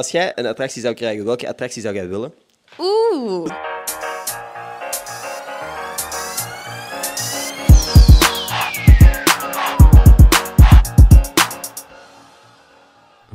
Als jij een attractie zou krijgen, welke attractie zou jij willen? Oeh.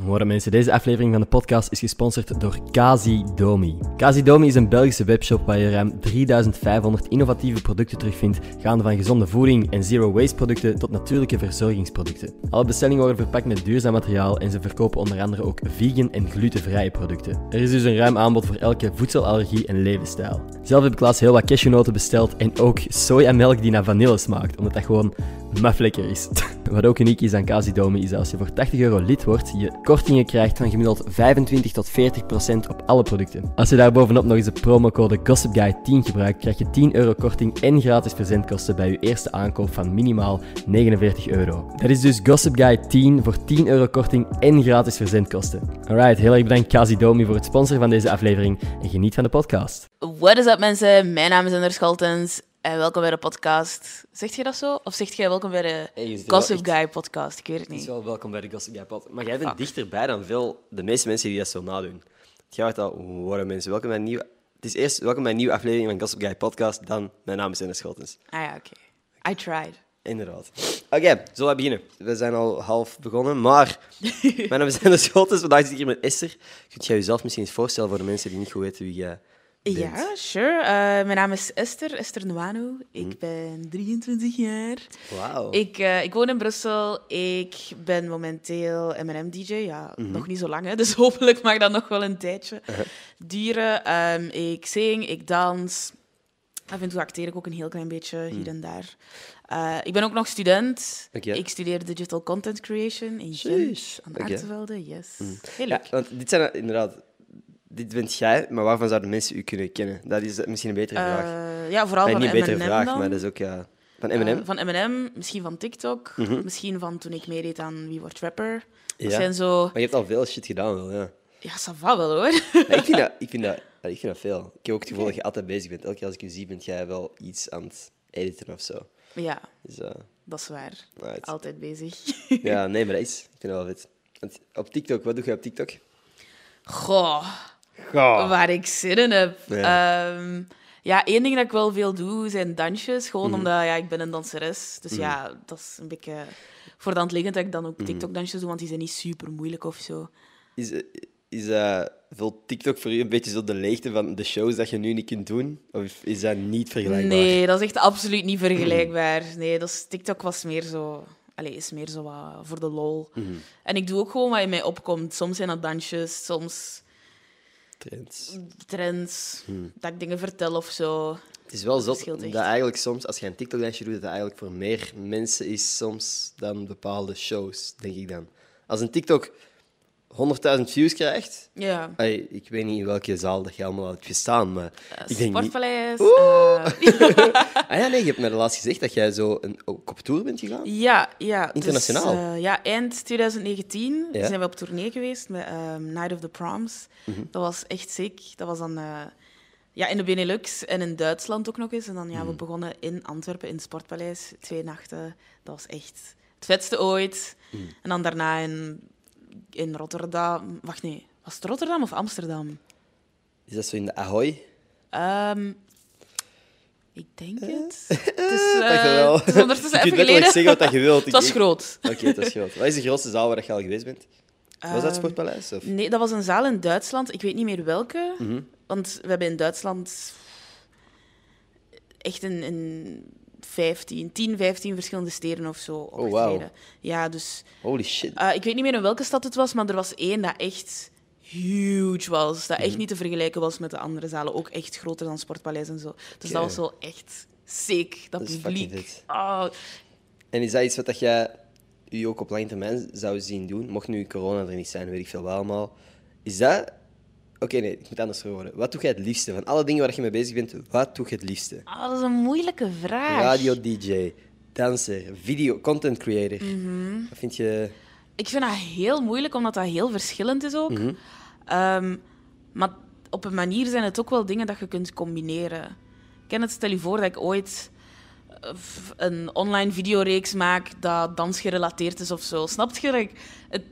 Horen mensen, deze aflevering van de podcast is gesponsord door Kazi Domi. Kazi Domi is een Belgische webshop waar je ruim 3500 innovatieve producten terugvindt, gaande van gezonde voeding en zero waste producten tot natuurlijke verzorgingsproducten. Alle bestellingen worden verpakt met duurzaam materiaal en ze verkopen onder andere ook vegan en glutenvrije producten. Er is dus een ruim aanbod voor elke voedselallergie en levensstijl. Zelf heb ik laatst heel wat cashewnoten besteld en ook sojamelk die naar vanille smaakt, omdat dat gewoon maf lekker is. Wat ook uniek is aan Casidomi is dat als je voor 80 euro lid wordt, je kortingen krijgt van gemiddeld 25 tot 40 procent op alle producten. Als je daar bovenop nog eens de promocode GossipGuy10 gebruikt, krijg je 10 euro korting en gratis verzendkosten bij je eerste aankoop van minimaal 49 euro. Dat is dus GossipGuy10 voor 10 euro korting en gratis verzendkosten. Alright, heel erg bedankt Casidomi voor het sponsoren van deze aflevering en geniet van de podcast. What is up mensen? Mijn naam is Ender Schaltens en welkom bij de podcast. Zegt je dat zo? Of zegt jij welkom bij de Hey, Gossip Guy podcast? Ik weet het Het is niet. wel welkom bij de Gossip Guy Pod. Maar jij bent Fuck. dichterbij dan veel de meeste mensen die dat zo nadoen. Jij hoort al, horen mensen, welkom bij een nieuwe... Het is eerst welkom bij een nieuwe aflevering van Gossip Guy Podcast, dan mijn naam is Ennis Schotens. Ah ja, oké. I tried. Inderdaad. Oké, zullen we beginnen? We zijn al half begonnen, maar mijn naam is Ennis Schotens. Vandaag zit ik hier met Esther. Kunt jij jezelf misschien eens voorstellen voor de mensen die niet goed weten wie jij bent? Ja, sure. Eh, mijn naam is Esther, Esther Nwano. Ik ben 23 jaar. Wauw. Ik, eh, ik woon in Brussel. Ik ben momenteel M&M-dj. Ja, nog niet zo lang, hè, dus hopelijk mag dat nog wel een tijdje duren. Ehm, ik zing, ik dans. Af en toe acteer ik ook een heel klein beetje hier en daar. Eh, ik ben ook nog student. Ik studeer Digital Content Creation in Gent, aan de Oké. Artevelde. Yes. Heel Ja, want dit zijn inderdaad... Dit bent jij, maar waarvan zouden mensen u kunnen kennen? Dat is misschien een betere vraag. Eh, ja, vooral Nee, van niet een betere M&M vraag, dan. maar dat is ook ja, van M&M. Eh, van M&M, misschien van TikTok, Mhm. misschien van toen ik meedeed aan Wie wordt Rapper. Dat Ja. zijn zo... Maar je hebt al veel shit gedaan, wel, ja. Ja, ça va wel hoor. Ik, vind dat, ik, vind dat, ik vind dat veel. Ik heb ook het gevoel dat je altijd bezig bent. Elke keer als ik je zie, bent jij wel iets aan het editen of zo. ja, Dus, eh, dat is waar. right. Altijd bezig. Ja, nee, maar dat is... Ik vind dat wel vet. Want op TikTok, wat doe je op TikTok? Goh, Goh. waar ik zin in heb. Ja. Ja. ja, één ding dat ik wel veel doe, zijn dansjes. Gewoon Mhm. omdat ja, ik ben een danseres. Dus ja, dat is een beetje voor de hand liggend dat ik dan Mhm. ook TikTok-dansjes doe, want die zijn niet super moeilijk of zo. Is, is eh, veel TikTok voor u een beetje zo de leegte van de shows dat je nu niet kunt doen? Of is dat niet vergelijkbaar? Nee, dat is echt absoluut niet vergelijkbaar. Nee, dat is, TikTok was meer zo... Allee, is meer zo wat voor de lol. Mhm. En ik doe ook gewoon wat in mij opkomt. Soms zijn dat dansjes, soms Trends. trends, Mhm. dat ik dingen vertel of zo. Het is wel zo dat eigenlijk soms, als je een TikTok-dansje doet, dat dat eigenlijk voor meer mensen is soms dan bepaalde shows, denk ik dan. Als een TikTok 100.000 views krijgt, Ja. Ik weet niet in welke zaal dat je allemaal hebt gestaan, maar ik denk. Sportpaleis. Eh, Ah ja, nee, je hebt me de laatst gezegd dat jij zo een, ook op tour bent gegaan. ja, ja. Internationaal? Dus, eh, ja, eind 2019 Ja. zijn we op tournee geweest met ehm, Night of the Proms. Mhm. Dat was echt sick. Dat was dan eh, ja, in de Benelux en in Duitsland ook nog eens. En dan ja, we Mhm. begonnen in Antwerpen, in het Sportpaleis. Twee nachten. Dat was echt het vetste ooit. Mhm. En dan daarna in, in Rotterdam. Wacht, nee. Was het Rotterdam of Amsterdam? Is dat zo in de Ahoy? Ehm, ik denk het. Het is, eh, Dankjewel. het is ondertussen je even geleden. zeggen wat dat je wilt. Het was groot. Oké, dat is groot. Wat is de grootste zaal waar je al geweest bent? Was dat het Ehm, Sportpaleis? Of? Nee, dat was een zaal in Duitsland. Ik weet niet meer welke. Mhm. Want we hebben in Duitsland echt in 15, 10, 15 verschillende steden of zo Oh, wauw. opgetreden. Ja, dus Holy shit. eh, ik weet niet meer in welke stad het was, maar er was één dat echt huge was. Dat Mhm. echt niet te vergelijken was met de andere zalen. Ook echt groter dan Sportpaleis en zo. Dus dat was wel echt sick, dat, publiek. Oh, En is dat iets wat dat jij u ook op lange termijn zou zien doen? Mocht nu corona er niet zijn, weet ik veel wel allemaal. Is dat... Oké, nee, ik moet anders worden. Wat doe jij het liefste? Van alle dingen waar je mee bezig bent, wat doe je het liefste? ah, dat is een moeilijke vraag. Radio-dj, danser, video, content creator. Mhm. Wat vind je... Ik vind dat heel moeilijk, omdat dat heel verschillend is ook. Mhm. Ehm, maar op een manier zijn het ook wel dingen dat je kunt combineren. Ken het, stel je voor dat ik ooit eh, een online videoreeks maak dat dansgerelateerd is of zo. Snap je? Het,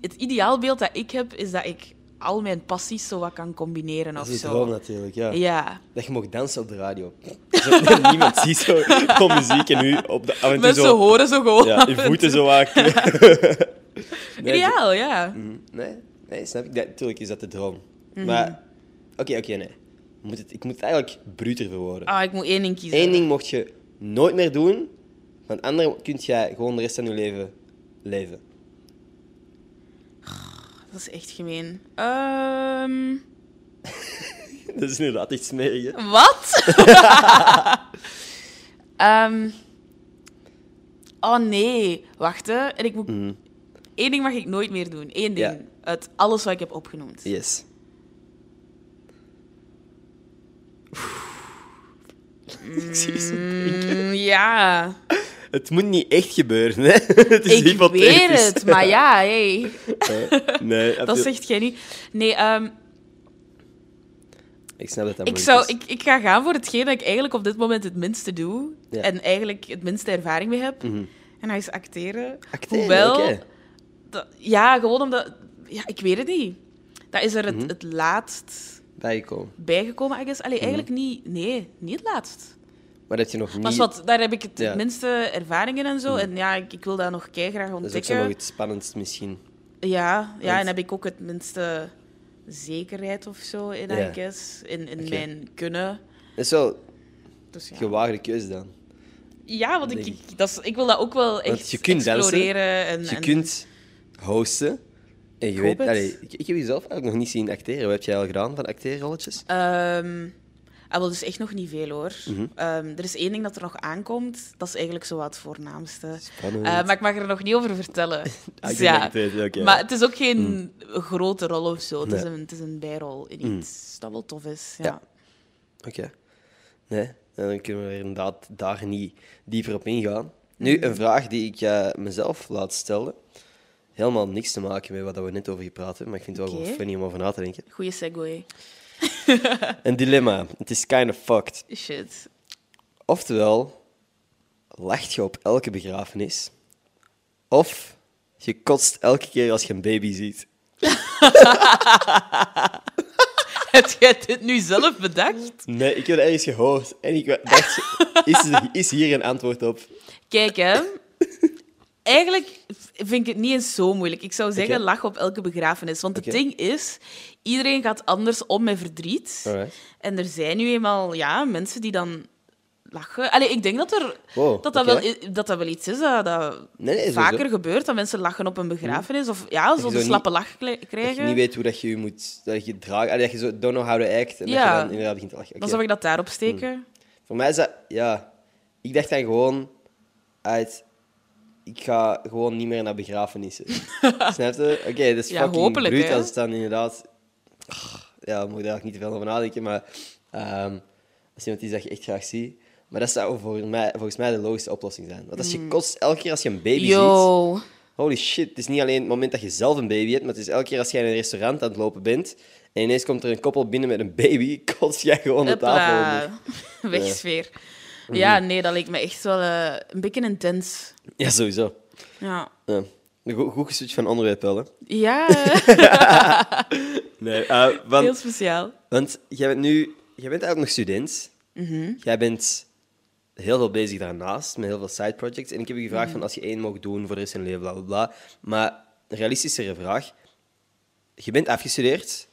het ideaalbeeld dat ik heb, is dat ik al mijn passies zo wat kan combineren Dat of is zo. droom natuurlijk, ja. Ja. Dat je mocht dansen op de radio. Zo, niemand ziet zo gewoon muziek en nu op de, toe Mensen zo... horen zo gewoon. Ja, je en voeten zo aan. Nee, Ideaal, ja. Mhm. Nee, nee, snap ik. Natuurlijk is dat de droom. Mhm. Maar, oké, oké, nee. Ik moet, het, ik moet het eigenlijk bruter verwoorden. Ah, ik moet één ding kiezen. Eén ding mocht je nooit meer doen, van andere kun jij gewoon de rest van je leven leven. Dat is echt gemeen. Ehm, Dat is inderdaad echt smerig, hè? Wat? Ehm, oh nee, wacht hè. En ik moet... Mhm. Één ding mag ik nooit meer doen. Eén ding. Ja. Uit alles wat ik heb opgenoemd. Yes. Ik zie je zo denken. Mm, ja, Het moet niet echt gebeuren, hè? Het is ik weet het, maar ja, hey, Eh, nee, dat zegt jij niet. Nee, ehm, Ik snap dat dat ik, zou, ik, ik ga gaan voor hetgeen dat ik eigenlijk op dit moment het minste doe. Ja. En eigenlijk het minste ervaring mee heb. Mhm. En dat is acteren. Acteren, Hoewel, dat- ja, gewoon omdat... Ja, ik weet het niet. Dat is er het, Mhm. het laatst Bijgekomen. bijgekomen, I guess. Allee, Mhm. eigenlijk niet... Nee, niet het laatst. Maar dat je nog niet... Wat, daar heb ik het, Ja. minste ervaring in en zo. En ja, ik, ik wil dat nog graag Dat is ook zo ontdekken. nog het spannendst misschien. Ja, ja, Want- en heb ik ook het minste zekerheid of zo in, Ja. Guess. In, in mijn kunnen. Dat is wel Dus ja. gewaagde keuze dan. Ja, want ik, dat is, ik wil dat ook wel echt je kunt exploreren. En, Je en- kunt hosten. En je Ik weet... Allee, ik, ik heb jezelf eigenlijk nog niet zien acteren. Wat heb jij al gedaan van acteerrolletjes? Ehm, ah, wel, dus echt nog niet veel hoor. Mhm. Ehm, er is één ding dat er nog aankomt. Dat is eigenlijk zo wat het voornaamste. Spannend. Eh, maar ik mag er nog niet over vertellen. Ah, Dus ja. het. Maar het is ook geen grote rol of zo. Het, is een, het is een bijrol in Mm. iets dat wel tof is. Ja. Ja. Oké. Nee, dan kunnen we er inderdaad daar niet dieper op ingaan. Nu, Mhm. een vraag die ik eh, mezelf laat stellen. Helemaal niks te maken met wat we net over gepraat hebben, maar ik vind het wel Oké. wel funny om over na te denken. Goeie segue. Een dilemma. Het is kind of fucked. Shit. Oftewel, lacht je op elke begrafenis, of je kotst elke keer als je een baby ziet. Heb jij dit nu zelf bedacht? Nee, ik heb het ergens gehoord en ik dacht, is, is hier een antwoord op? Kijk, hè. Eigenlijk vind ik het niet eens zo moeilijk. Ik zou zeggen, lach op elke begrafenis. Want het ding is, iedereen gaat anders om met verdriet. Alright. En er zijn nu eenmaal ja, mensen die dan lachen. Allee, ik denk dat er, Wow, dat, dat, wel, dat dat wel iets is dat, dat Nee, nee, vaker sowieso. gebeurt. Dat mensen lachen op een begrafenis. Of ja, zo de zo slappe lach Dat je krijgen. niet weet hoe dat je je moet dat je draagt. Allee, Dat je zo don't know how to act. En Ja. dat je dan inderdaad begint te lachen. Dan zou ik dat daarop steken. Voor mij is dat... Ja. Ik dacht dan gewoon... Uit, ik ga gewoon niet meer naar begrafenissen. Snap je? Oké, dat is Ja, fucking hopelijk, bruut hè. als het dan inderdaad... Ja, daar moet je daar niet te veel over nadenken, maar... ehm, als iemand die dat je echt graag ziet... Maar dat zou voor mij, volgens mij de logische oplossing zijn. Want als je kost elke keer als je een baby ziet... Hmm. Yo. Holy shit, het is niet alleen het moment dat je zelf een baby hebt, maar het is elke keer als jij in een restaurant aan het lopen bent en ineens komt er een koppel binnen met een baby, kost jij gewoon de tafel onder. Wegsfeer. Ja, nee, dat lijkt me echt wel eh, een beetje intens. Ja, sowieso. Ja. Ja. Goed, goed geswitcht van onderwerp wel, hè. Ja, Nee, eh, want, heel speciaal. want jij bent nu... Jij bent eigenlijk nog student. Mhm. Jij bent heel veel bezig daarnaast, met heel veel side projects. En ik heb je gevraagd Mhm. van als je één mocht doen voor de rest van je leven, bla, bla, bla. Maar een realistischere vraag. Je bent afgestudeerd.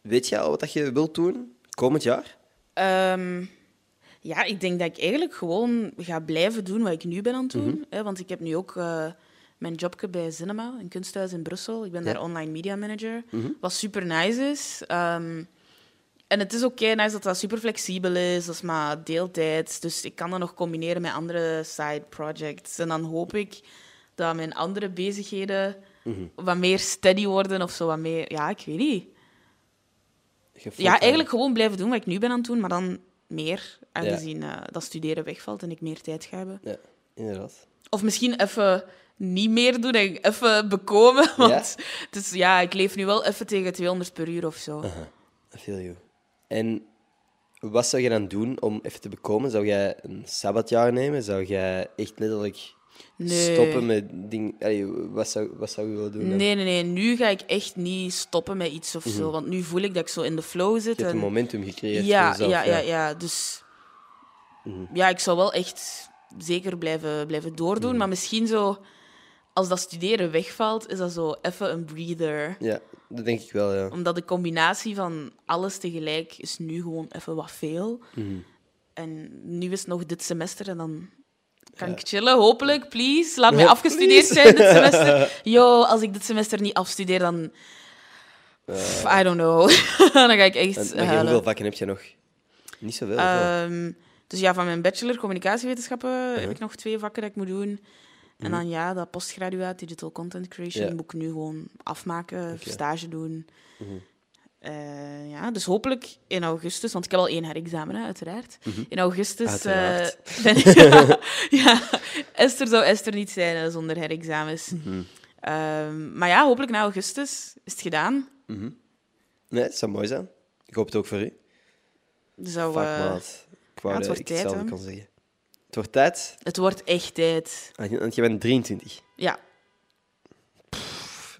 Weet je al wat dat je wilt doen komend jaar? Ehm, ja, ik denk dat ik eigenlijk gewoon ga blijven doen wat ik nu ben aan het doen. Mhm. hè, want ik heb nu ook eh, mijn jobje bij Cinema, een kunsthuis in Brussel. Ik ben Ja. daar online media manager, Mhm. wat super nice is. Ehm, en het is ook kei nice dat dat super flexibel is. Dat is maar deeltijds. Dus ik kan dat nog combineren met andere side projects. En dan hoop ik dat mijn andere bezigheden Mhm. wat meer steady worden of zo wat meer... Ja, ik weet niet. Ja, eigenlijk gewoon blijven doen wat ik nu ben aan het doen, maar dan meer, aangezien eh, dat studeren wegvalt en ik meer tijd ga hebben. Ja, inderdaad. Of misschien even niet meer doen en even bekomen, want het is, ja, ik leef nu wel even tegen 200 per uur of zo. Aha, I feel you. En wat zou je dan doen om even te bekomen? Zou jij een sabbatjaar nemen? Zou jij echt letterlijk Nee. Stoppen met dingen... Wat, zou, wat zou je willen doen? Nee, nee, nee. Nu ga ik echt niet stoppen met iets of zo. Want nu voel ik dat ik zo in de flow zit. Mhm. Je hebt en- een momentum gecreëerd ja, voor jezelf. ja, ja, ja. Dus Mhm. ja, ik zou wel echt zeker blijven, blijven doordoen. Mhm. Maar misschien zo, als dat studeren wegvalt, is dat zo even een breather. Ja, dat denk ik wel, ja. Omdat de combinatie van alles tegelijk is nu gewoon even wat veel. Mhm. En nu is het nog dit semester en dan kan ik chillen, hopelijk, please. Laat mij afgestudeerd zijn dit semester. Yo, als ik dit semester niet afstudeer, dan... Pff, I don't know. dan ga ik echt En, hoeveel vakken heb je nog? Niet zoveel. Ehm, dus ja, van mijn bachelor communicatiewetenschappen Uh-huh. heb ik nog twee vakken dat ik moet doen. En dan ja, dat postgraduaat digital content creation Mhm. Ja. moet ik nu gewoon afmaken, stage doen. Mhm. Eh, ja, dus hopelijk in augustus, want ik heb al één herexamen, hè, uiteraard. Mhm. In augustus Uiteraard. eh, ben ik... ja, Esther zou Esther niet zijn hè, zonder herexamens. Mhm. Ehm, maar ja, hopelijk na augustus is het gedaan. Mhm. Nee, het zou mooi zijn. Ik hoop het ook voor u. Zou, eh. Ik wou ja, het dat ik tijd, hetzelfde kon zeggen. Het wordt tijd, het wordt echt tijd. want je bent 23. Ja,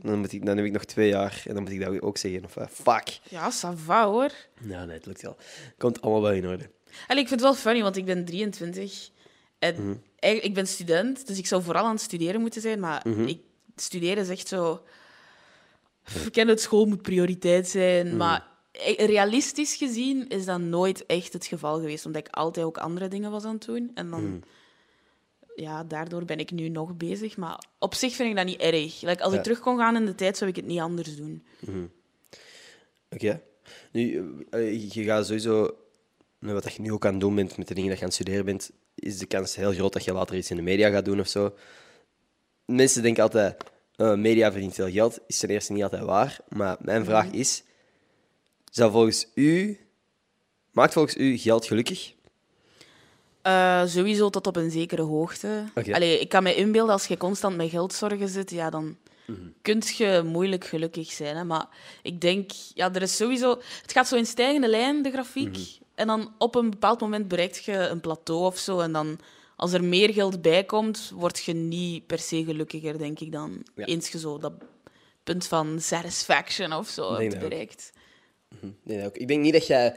Dan, moet ik, dan heb ik nog twee jaar en dan moet ik dat ook zeggen. Of, eh, fuck. ja, ça va hoor. Nou, nee, het lukt wel. Komt allemaal wel in orde. Allee, ik vind het wel funny, want ik ben 23 en Mhm. eigenlijk, ik ben student, dus ik zou vooral aan het studeren moeten zijn, maar Mhm. ik, studeren is echt zo... Ik ken het, school moet prioriteit zijn, Mhm. maar e- realistisch gezien is dat nooit echt het geval geweest, omdat ik altijd ook andere dingen was aan het doen. En dan... Mhm. Ja, daardoor ben ik nu nog bezig, maar op zich vind ik dat niet erg. Like, als Ja. ik terug kon gaan in de tijd, zou ik het niet anders doen. Oké. Nu, eh, je gaat sowieso... Wat je nu ook aan het doen bent met de dingen dat je aan het studeren bent, is de kans heel groot dat je later iets in de media gaat doen of zo. Mensen denken altijd, eh, media verdient veel geld. Is ten eerste niet altijd waar. Maar mijn vraag is, zou volgens u... Maakt volgens u geld gelukkig? Eh, sowieso tot op een zekere hoogte. Allee, ik kan me inbeelden, als je constant met geldzorgen zit, ja, dan Mhm. kun je moeilijk gelukkig zijn. Hè? Maar ik denk, ja, er is sowieso... Het gaat zo in stijgende lijn, de grafiek. Mhm. En dan op een bepaald moment bereikt je een plateau of zo. En dan, als er meer geld bij komt, word je niet per se gelukkiger, denk ik dan. Ja. Eens je zo dat punt van satisfaction of zo hebt dat ook. bereikt. Nee, ook. Ik denk niet dat jij...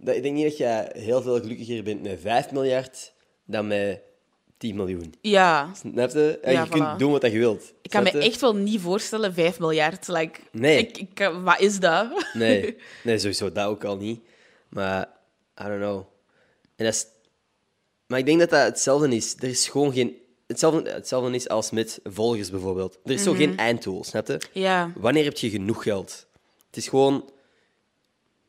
Dat, ik denk niet dat jij heel veel gelukkiger bent met 5 miljard dan met 10 miljoen. Ja, Snap je? En Ja, je kunt doen wat je wilt. ik kan me je? echt wel niet voorstellen, 5 miljard. Like, Nee. Ik, ik, kan- wat is dat? Nee, nee, sowieso dat ook al niet. Maar, I don't know. En dat is... Maar ik denk dat dat hetzelfde is. Er is gewoon geen... Hetzelfde, hetzelfde is als met volgers bijvoorbeeld. Er is zo geen einddoel, snap je? Ja, Wanneer heb je genoeg geld? Het is gewoon...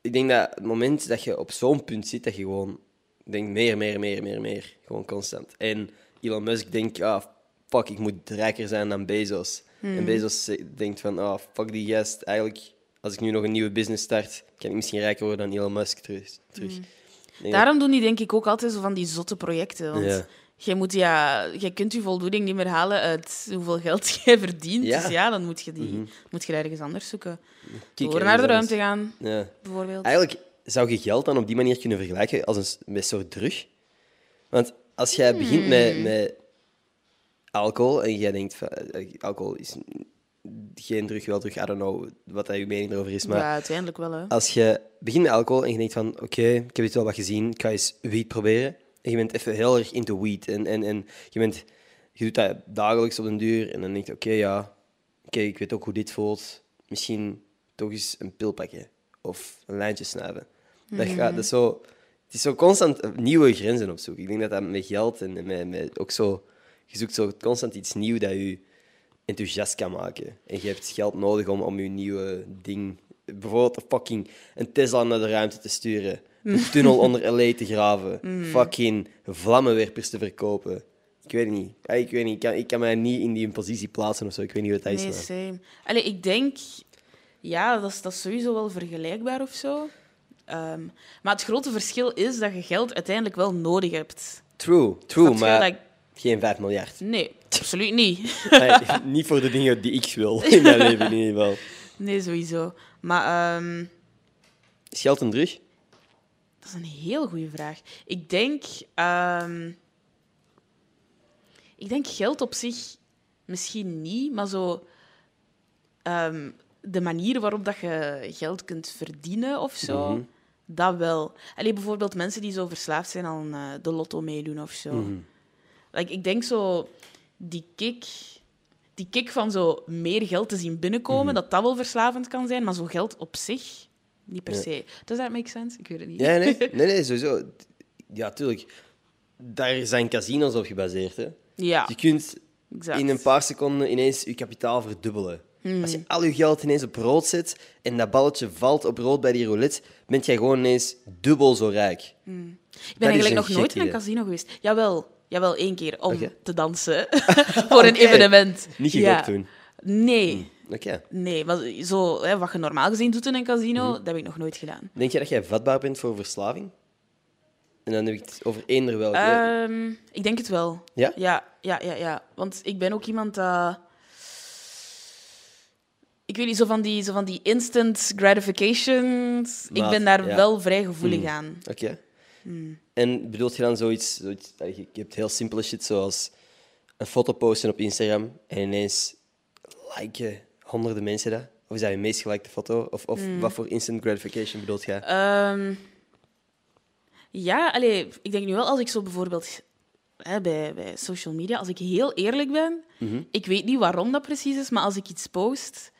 Ik denk dat het moment dat je op zo'n punt zit, dat je gewoon denkt meer, meer, meer, meer, meer. Gewoon constant. En Elon Musk denkt, ah, fuck, ik moet rijker zijn dan Bezos. En Bezos ze- denkt van, ah, fuck die gast. Eigenlijk, als ik nu nog een nieuwe business start, kan ik misschien rijker worden dan Elon Musk terug. terug. Denk daarom doen die denk ik ook altijd zo van die zotte projecten. Want Ja. Jij, moet, ja, jij kunt je voldoening niet meer halen uit hoeveel geld jij verdient. Ja. Dus ja, dan moet je, die, moet je ergens anders zoeken. Kijk, Door naar de anders. ruimte gaan, Ja. bijvoorbeeld. Eigenlijk zou je geld dan op die manier kunnen vergelijken als een, met een soort drug. Want als jij begint met, Hmm. met alcohol en jij denkt van eh, alcohol is geen drug, wel drug, I don't know wat je mening erover is. Maar Ja, uiteindelijk wel. Hè. als je begint met alcohol en je denkt van oké, ik heb dit wel wat gezien, ik ga eens weed proberen. En je bent even heel erg into weed. En, en, en je, bent, je doet dat dagelijks op den duur. En dan denk je, oké, ja, oké, ik weet ook hoe dit voelt. Misschien toch eens een pil pakken. Of een lijntje snuiven. Dat, gaat, dat is zo, het is zo constant nieuwe grenzen opzoeken. Ik denk dat dat met geld en met, met ook zo... Je zoekt zo constant iets nieuws dat je enthousiast kan maken. En je hebt geld nodig om, om je nieuwe ding... Bijvoorbeeld een fucking een Tesla naar de ruimte te sturen. Een tunnel onder L.A. te graven. Fucking vlammenwerpers te verkopen. Ik weet het niet. Ja, Ik weet niet. Ik kan, ik kan mij niet in die positie plaatsen of zo. Ik weet niet wat dat is. Nee, same. Allee, ik denk... Ja, dat is, dat is sowieso wel vergelijkbaar of zo. Ehm, maar het grote verschil is dat je geld uiteindelijk wel nodig hebt. True, true, maar Like, geen 5 miljard. nee, absoluut niet. Nee, niet voor de dingen die ik wil in mijn leven in ieder geval. Nee, sowieso. Maar ehm, Is geld een drug? Dat is een heel goede vraag. Ik denk... ehm, Ik denk geld op zich misschien niet, maar zo... ehm, de manier waarop dat je geld kunt verdienen of zo, Mhm. dat wel. Allee, bijvoorbeeld mensen die zo verslaafd zijn aan eh, de lotto meedoen of zo. Mhm. Like, ik denk zo, die kick, die kick van zo meer geld te zien binnenkomen, dat dat wel verslavend kan zijn, maar zo geld op zich niet per Ja. se. Does that make sense? Ik weet het niet. Ja, nee, nee, nee, sowieso. Ja, tuurlijk. Daar zijn casino's op gebaseerd. Hè. Ja, Je kunt exact. in een paar seconden ineens je kapitaal verdubbelen. Als je al je geld ineens op rood zet en dat balletje valt op rood bij die roulette, ben jij gewoon ineens dubbel zo rijk. Ik ben eigenlijk nog nooit in een casino geweest. Jawel, jawel één keer om te dansen voor een evenement. Niet ja. gegokt toen. Nee, Oké. nee. Maar zo, hè, wat je normaal gezien doet in een casino, Mhm. dat heb ik nog nooit gedaan. Denk je dat jij vatbaar bent voor verslaving? En dan heb ik het over eender welke. Ehm, ik denk het wel. Ja? Ja, ja, ja, ja. Want ik ben ook iemand dat... Ik weet niet, zo van die, zo van die instant gratifications. ik ben daar ja. wel vrij gevoelig Mm. aan. Oké. Hmm. En bedoelt je dan zoiets, zoiets je hebt heel simpele shit zoals een foto posten op Instagram en ineens liken honderden mensen dat? Of is dat je meest gelikte foto? Of, of Hmm. wat voor instant gratification bedoelt jij? Ehm, ja, allee, ik denk nu wel als ik zo bijvoorbeeld hè, bij, bij social media, als ik heel eerlijk ben, Mhm. ik weet niet waarom dat precies is, maar als ik iets post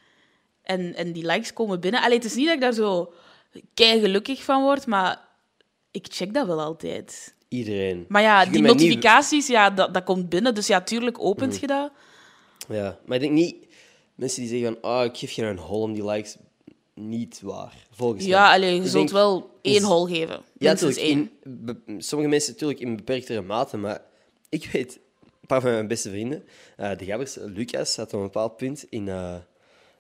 en, en die likes komen binnen, allee, het is niet dat ik daar zo kei gelukkig van word, maar ik check dat wel altijd. Iedereen. Maar ja, die niet- notificaties, ja, dat, dat komt binnen, dus ja, tuurlijk opent Mhm. je dat. Ja, maar ik denk niet... Mensen die zeggen van, oh, ik geef je een hol om die likes. Niet waar, volgens mij. Ja, allee, je Ik zult denk- wel één hol geven. Ja, natuurlijk. één. In, be- sommige mensen natuurlijk in beperktere mate, maar ik weet, een paar van mijn beste vrienden, eh, de gabbers, Lucas, had op een bepaald punt in, we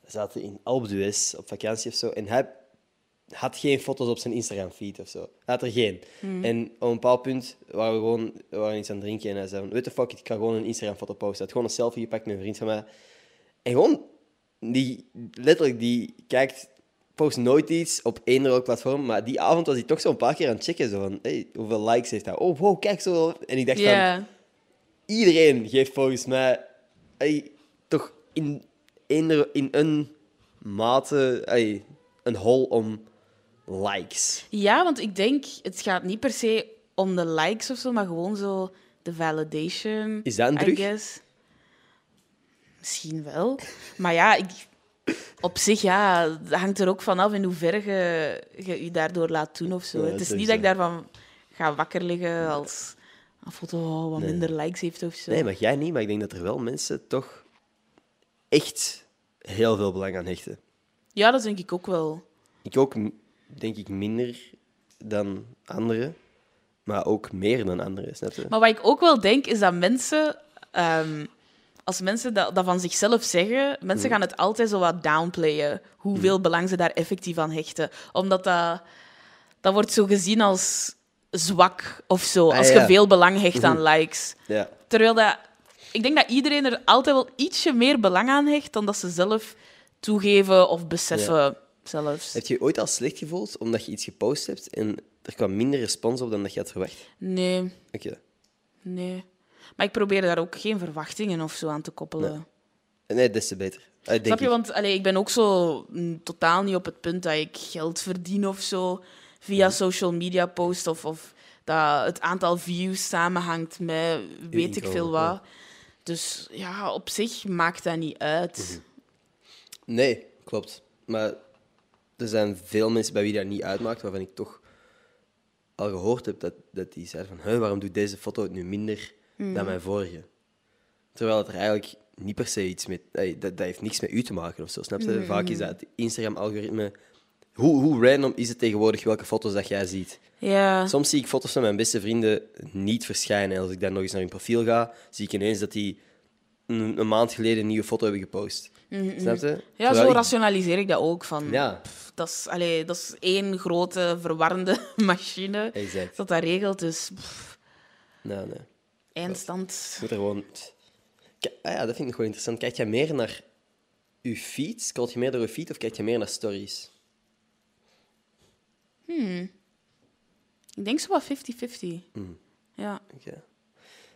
zaten in Alpe d'Huez op vakantie of zo, en hij had geen foto's op zijn Instagram-feed of zo. Hij had er geen. En op een bepaald punt waren we gewoon we waren iets aan het drinken en hij zei van, weet the fuck, ik ga gewoon een Instagram-foto posten. Hij had gewoon een selfie gepakt met een vriend van mij. En gewoon, die, letterlijk, die kijkt, post nooit iets op één welk platform, maar die avond was hij toch zo een paar keer aan het checken, zo van, hey, hoeveel likes heeft hij? Oh, wow, kijk zo. En ik dacht van, iedereen geeft volgens mij hey, toch in, eender- in een mate hey, een hol om likes. ja, want ik denk, het gaat niet per se om de likes of zo, maar gewoon zo de validation. Is dat een guess. Misschien wel. Maar ja, ik, op zich ja, dat hangt er ook vanaf in hoeverre je je, je daardoor laat doen of zo. Ja, het is niet dat ik daarvan ga wakker liggen als een foto wat Nee. minder likes heeft of zo. Nee, maar jij niet, maar ik denk dat er wel mensen toch echt heel veel belang aan hechten. Ja, dat denk ik ook wel. Ik ook, denk ik, minder dan anderen, maar ook meer dan anderen, snap je? Maar wat ik ook wel denk, is dat mensen... ehm, als mensen dat, dat van zichzelf zeggen, mensen Mhm. gaan het altijd zo wat downplayen. Hoeveel belang ze daar effectief aan hechten. Omdat dat... Dat wordt zo gezien als zwak of zo. Ah, Als ja. Mhm. je veel belang hecht aan likes. Ja. Terwijl dat... Ik denk dat iedereen er altijd wel ietsje meer belang aan hecht dan dat ze zelf toegeven of beseffen zelfs. Heb je je ooit al slecht gevoeld omdat je iets gepost hebt en er kwam minder respons op dan dat je had verwacht? Nee, Oké. nee. Maar ik probeer daar ook geen verwachtingen of zo aan te koppelen. Nee, des te beter. Eh, denk Snap je? ik. Want allee, ik ben ook zo mm, totaal niet op het punt dat ik geld verdien of zo via social media post of, of dat het aantal views samenhangt met weet ik veel ja. wat. Dus ja, op zich maakt dat niet uit. Nee, klopt. Maar er zijn veel mensen bij wie dat niet uitmaakt, waarvan ik toch al gehoord heb dat, dat die zeiden van "Huh, waarom doet deze foto het nu minder dan mijn vorige? Terwijl het er eigenlijk niet per se iets met... ey, dat, dat heeft niks met u te maken of zo, snap je? Vaak is dat het Instagram-algoritme... Hoe, hoe random is het tegenwoordig welke foto's dat jij ziet? Ja, Soms zie ik foto's van mijn beste vrienden niet verschijnen. En als ik dan nog eens naar hun profiel ga, zie ik ineens dat die een, een maand geleden een nieuwe foto hebben gepost. Snap je? ja Terwijl zo ik- rationaliseer ik dat ook. Van, Ja, dat, is, allee, dat is één grote verwarrende machine exact. dat dat regelt. Dus pff, Nee, nee. Eindstand. Je moet er gewoon... Ah ja, dat vind ik wel interessant. Kijk jij meer naar je feed? Scroll je meer door je feed of kijk je meer naar stories? Ik denk zo wat 50-50. Hmm. Ja. Oké.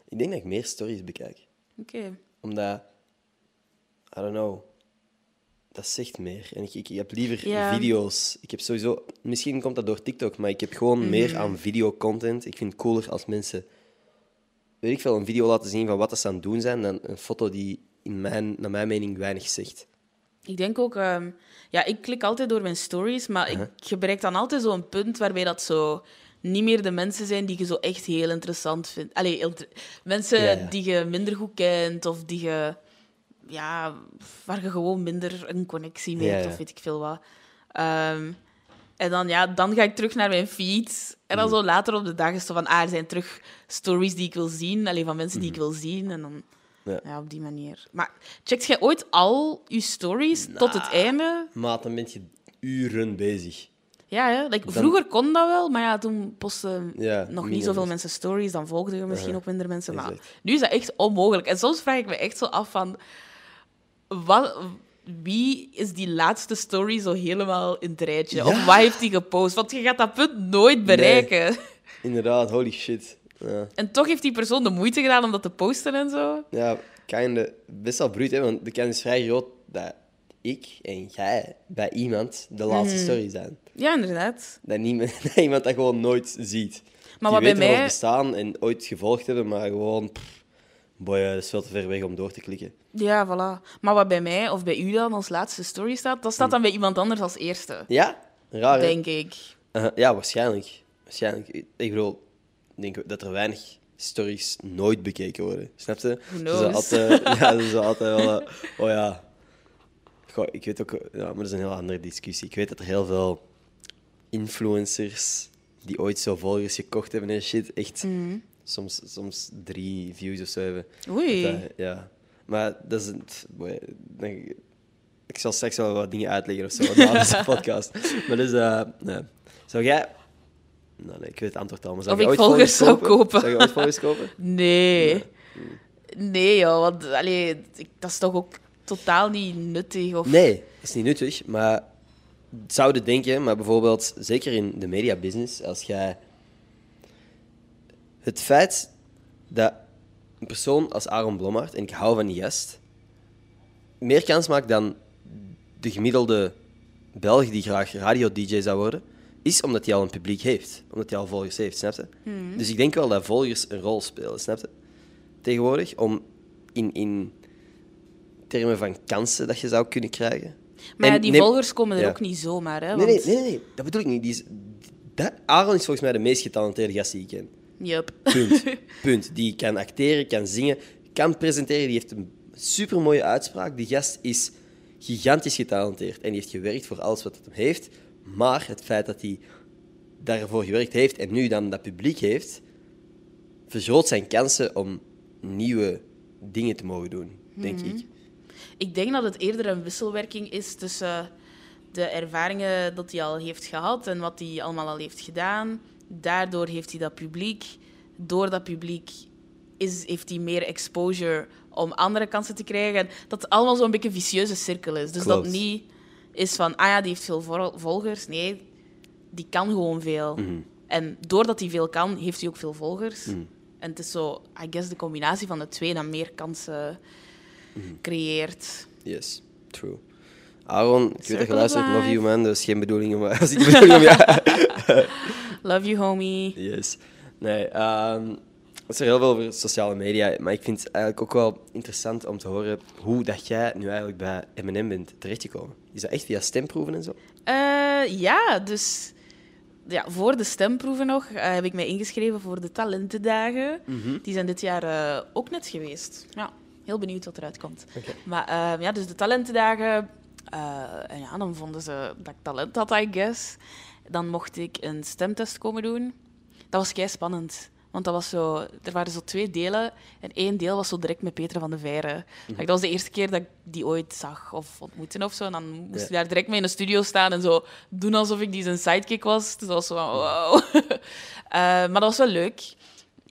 Ik denk dat ik meer stories bekijk. Oké. Omdat, I don't know, dat zegt meer. En ik, ik, ik heb liever video's. Ik heb sowieso, misschien komt dat door TikTok, maar ik heb gewoon meer Mhm. aan videocontent. Ik vind het cooler als mensen, weet ik veel, een video laten zien van wat ze aan het doen zijn, dan een foto die in mijn, naar mijn mening weinig zegt. Ik denk ook, ehm, ja, ik klik altijd door mijn stories, maar ik, je bereikt dan altijd zo'n punt waarbij dat zo niet meer de mensen zijn die je zo echt heel interessant vindt. Allee, inter- mensen Ja, ja. die je minder goed kent of die je, ja, waar je gewoon minder een connectie mee hebt ja. of weet ik veel wat. Ehm, en dan, ja, dan ga ik terug naar mijn feed. En dan Mhm. zo later op de dag is het van, ah, er zijn terug stories die ik wil zien. Alleen van mensen die ik wil zien. En dan, Mhm. Ja. ja. op die manier. Maar checkt jij ooit al je stories tot het einde? Maat, dan ben je uren bezig. Ja, hè? Like, vroeger kon dat wel, maar ja, toen postten Ja, nog niet zoveel mensen stories. Dan volgden je misschien Uh-huh. ook minder mensen. Maar Exact. nu is dat echt onmogelijk. En soms vraag ik me echt zo af van... Wat, wie is die laatste story zo helemaal in het rijtje? Ja. Of wat heeft hij gepost? Want je gaat dat punt nooit bereiken. Inderdaad, holy shit. Ja, En toch heeft die persoon de moeite gedaan om dat te posten en zo. ja kinda, best wel bruut, hè, want de kans is vrij groot dat ik en jij bij iemand de laatste Mhm. story zijn. Ja, inderdaad. Dat, niemand, dat iemand dat gewoon nooit ziet. Maar die wat bij mij... bestaan en ooit gevolgd hebben, maar gewoon... Pff, boy, eh, dat is veel te ver weg om door te klikken. Ja, voilà. Maar wat bij mij of bij u dan als laatste story staat, dat staat dan bij iemand anders als eerste. Ja? Raar, hè? Denk ik. Uh, ja, waarschijnlijk. waarschijnlijk. Ik bedoel, ik denk dat er weinig stories nooit bekeken worden. Snap je? Ze zijn knows? altijd, ja, ze zijn altijd wel... eh, oh ja... Goh, ik weet ook... Ja, maar dat is een heel andere discussie. Ik weet dat er heel veel influencers die ooit zo volgers gekocht hebben en shit, echt Mhm. Soms, soms drie views of zo hebben. Oei. Dat- ja. Maar dat is... een- boy, dan- ik zal straks wel wat dingen uitleggen of zo na deze podcast. Maar dus... eh nee. Zou jij... Nou, nee, ik weet het antwoord al. Maar zou Of ik ooit volgers zou kopen. Zou je ooit volgers kopen? Nee. Nee, joh. Want allee, dat is toch ook totaal niet nuttig. Of... Nee, dat is niet nuttig. Maar zouden denken, maar bijvoorbeeld zeker in de mediabusiness, als jij het feit dat een persoon als Aaron Blommaert, en ik hou van die gast, meer kans maakt dan de gemiddelde Belg die graag radio-dj zou worden, is omdat hij al een publiek heeft. Omdat hij al volgers heeft, snap je? Dus ik denk wel dat volgers een rol spelen, snap je? Tegenwoordig, om in, in termen van kansen dat je zou kunnen krijgen. Maar ja, die neem- volgers komen er Ja. ook niet zomaar. Hè, Nee, want... nee, nee, nee, dat bedoel ik niet. Die is, dat, Aaron is volgens mij de meest getalenteerde gast die ik ken. Yup. Punt. Punt. Die kan acteren, kan zingen, kan presenteren. Die heeft een supermooie uitspraak. Die gast is gigantisch getalenteerd. En die heeft gewerkt voor alles wat het hem heeft. Maar het feit dat hij daarvoor gewerkt heeft en nu dan dat publiek heeft, vergroot zijn kansen om nieuwe dingen te mogen doen, denk ik. Ik denk dat het eerder een wisselwerking is tussen de ervaringen dat hij al heeft gehad en wat hij allemaal al heeft gedaan. Daardoor heeft hij dat publiek. Door dat publiek is, heeft hij meer exposure om andere kansen te krijgen. En dat het allemaal zo'n beetje een vicieuze cirkel is. Dus Klopt. dat niet is van, ah ja, die heeft veel vol- volgers. Nee, die kan gewoon veel. Mhm. En doordat hij veel kan, heeft hij ook veel volgers. Mhm. En het is zo, I guess, de combinatie van de twee dat meer kansen Mhm. creëert. Yes, true. Aaron, ik weet dat je luistert, love you man. Is geen bedoeling om... Niet de bedoeling om... Ja. Love you, homie. Yes. Nee, ehm er is er heel veel over sociale media, maar ik vind het eigenlijk ook wel interessant om te horen hoe dat jij nu eigenlijk bij M&M bent terechtgekomen. Is dat echt via stemproeven en zo? Eh, ja, dus ja, voor de stemproeven nog eh, heb ik mij ingeschreven voor de talentendagen. Die zijn dit jaar eh, ook net geweest. Ja, heel benieuwd wat eruit komt. Oké. Maar eh, ja, dus de talentendagen. Eh, en ja, dan vonden ze dat ik talent had, I guess. Dan mocht ik een stemtest komen doen. Dat was kei spannend. Want dat was zo, er waren zo twee delen. En één deel was zo direct met Peter van de Veire. Like, dat was de eerste keer dat ik die ooit zag of ontmoette of zo. En dan moest Ja. ik daar direct mee in de studio staan en zo doen alsof ik die zijn sidekick was. Dus dat was zo van, wow. Eh, maar dat was wel leuk.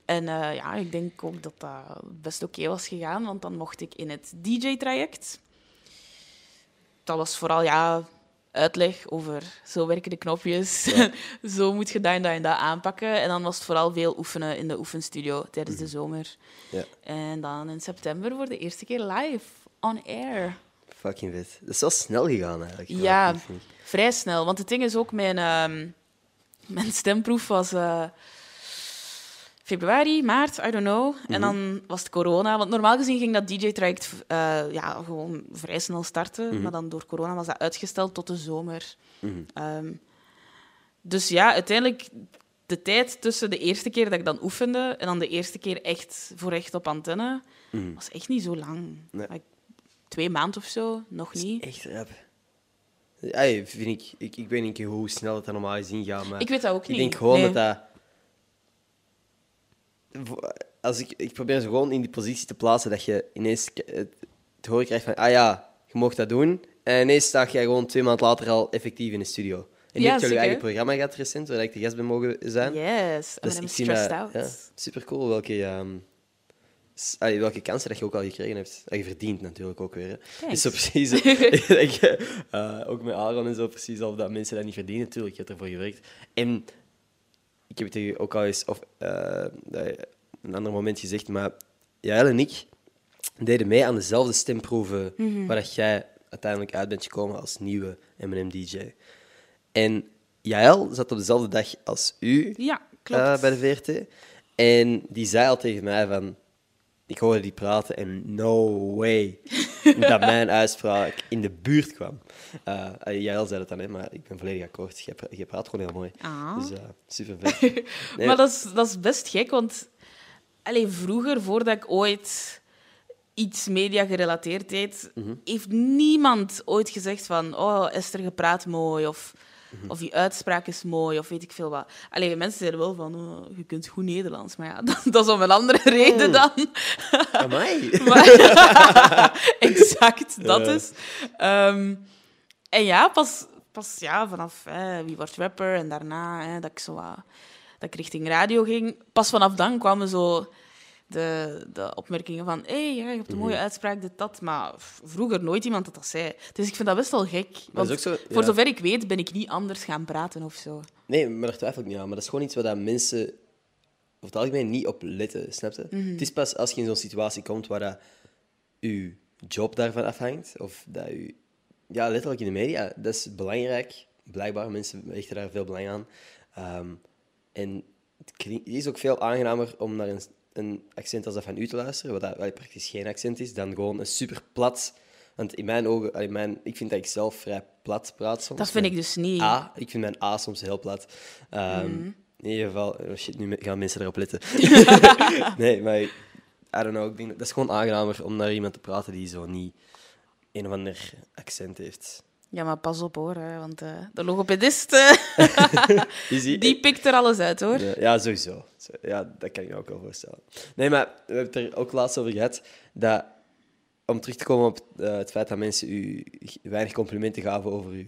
En eh, ja, ik denk ook dat dat best oké was gegaan, want dan mocht ik in het DJ-traject. Dat was vooral ja, uitleg over zo werken de knopjes, zo moet je dat en dat en dat aanpakken. En dan was het vooral veel oefenen in de oefenstudio tijdens de zomer. Ja. En dan in september voor de eerste keer live, on air. Fucking vet. Dat is wel snel gegaan eigenlijk. Ja, vrij snel. Want het ding is ook, mijn, ehm, mijn stemproef was eh, februari, maart, I don't know. En dan was het corona. Want normaal gezien ging dat DJ-traject eh, ja, gewoon vrij snel starten. Maar dan door corona was dat uitgesteld tot de zomer. Ehm, dus ja, uiteindelijk de tijd tussen de eerste keer dat ik dan oefende en dan de eerste keer echt voor echt op antenne, was echt niet zo lang. Nee. Like, twee maanden of zo, nog is niet. echt rap. Ja, vind ik, ik, ik weet niet hoe snel het er normaal gezien gaat, maar Ik weet dat ook ik niet. denk gewoon Nee. dat dat... Als ik, ik probeer ze gewoon in die positie te plaatsen dat je ineens het, het horen krijgt van, ah ja, je mag dat doen. En ineens sta je gewoon twee maanden later al effectief in de studio. En Ja, je je zeker. eigen programma gehad recent, waar ik de gast ben mogen zijn. Yes, Dus en ik stressed out. ja, super cool welke, ehm, allee, welke kansen dat je ook al gekregen hebt. Dat je verdient natuurlijk ook weer. Hè. Thanks. Dus zo precies, ik denk, eh, ook met Aaron en zo, precies al dat mensen dat niet verdienen. Natuurlijk, je hebt ervoor gewerkt. En ik heb het tegen je ook al eens, of eh, dat- een ander moment gezegd, maar jij en ik deden mee aan dezelfde stemproeven waar dat jij uiteindelijk uit bent gekomen als nieuwe M&M-DJ. En Jael zat op dezelfde dag als u Ja, klopt. eh, bij de VRT. En die zei al tegen mij van... Ik hoorde die praten en no way dat mijn uitspraak in de buurt kwam. Eh uh, Jael zei dat dan, hè, maar ik ben volledig akkoord. Je, je praat gewoon heel mooi. Ah. Dus eh, super vet. Nee, maar dat is, dat is best gek, want allee, vroeger, voordat ik ooit iets media gerelateerd deed, Mhm. heeft niemand ooit gezegd van oh, Esther, je praat mooi, of. Of die uitspraak is mooi, of weet ik veel wat. Allee, mensen zeiden wel van, oh, je kunt goed Nederlands, maar ja, dat, dat is om een andere reden Oh. dan. Amai. Maar- exact, dat is. Ehm, en ja, pas, pas ja, vanaf hè, Wie wordt rapper en daarna hè, dat, ik zo, wat- dat ik richting radio ging, pas vanaf dan kwamen zo de, de opmerkingen van hé, ja, je hebt een mooie Mhm. uitspraak, dit, dat. Maar vroeger nooit iemand dat dat zei. Dus ik vind dat best wel gek. Want voor zover ik weet, ben ik niet anders gaan praten of zo. Nee, maar daar twijfel ik niet aan. Maar dat is gewoon iets waar mensen over het algemeen niet op letten, snap je? Mhm. Het is pas als je in zo'n situatie komt waar dat je job daarvan afhangt, of dat je... Ja, letterlijk in de media, dat is belangrijk. Blijkbaar, mensen hechten daar veel belang aan. Ehm, en het is ook veel aangenamer om naar een, een accent als dat van u te luisteren, wat dat wel praktisch geen accent is, dan gewoon een super plat... Want in mijn ogen, allee, mijn, ik vind dat ik zelf vrij plat praat soms. Dat vind ik dus niet. A. Ik vind mijn A soms heel plat. Ehm, Mhm. In ieder geval, oh shit, nu gaan mensen erop letten. nee, maar I don't know. Ik denk, dat dat is gewoon aangenamer om naar iemand te praten die zo niet een of ander accent heeft. Ja, maar pas op hoor, hè, want eh, de logopedist eh, die, die pikt er alles uit hoor. Ja, ja, sowieso. Ja, dat kan ik me ook wel voorstellen. Nee, maar we hebben het er ook laatst over gehad dat om terug te komen op eh, het feit dat mensen u weinig complimenten gaven over uw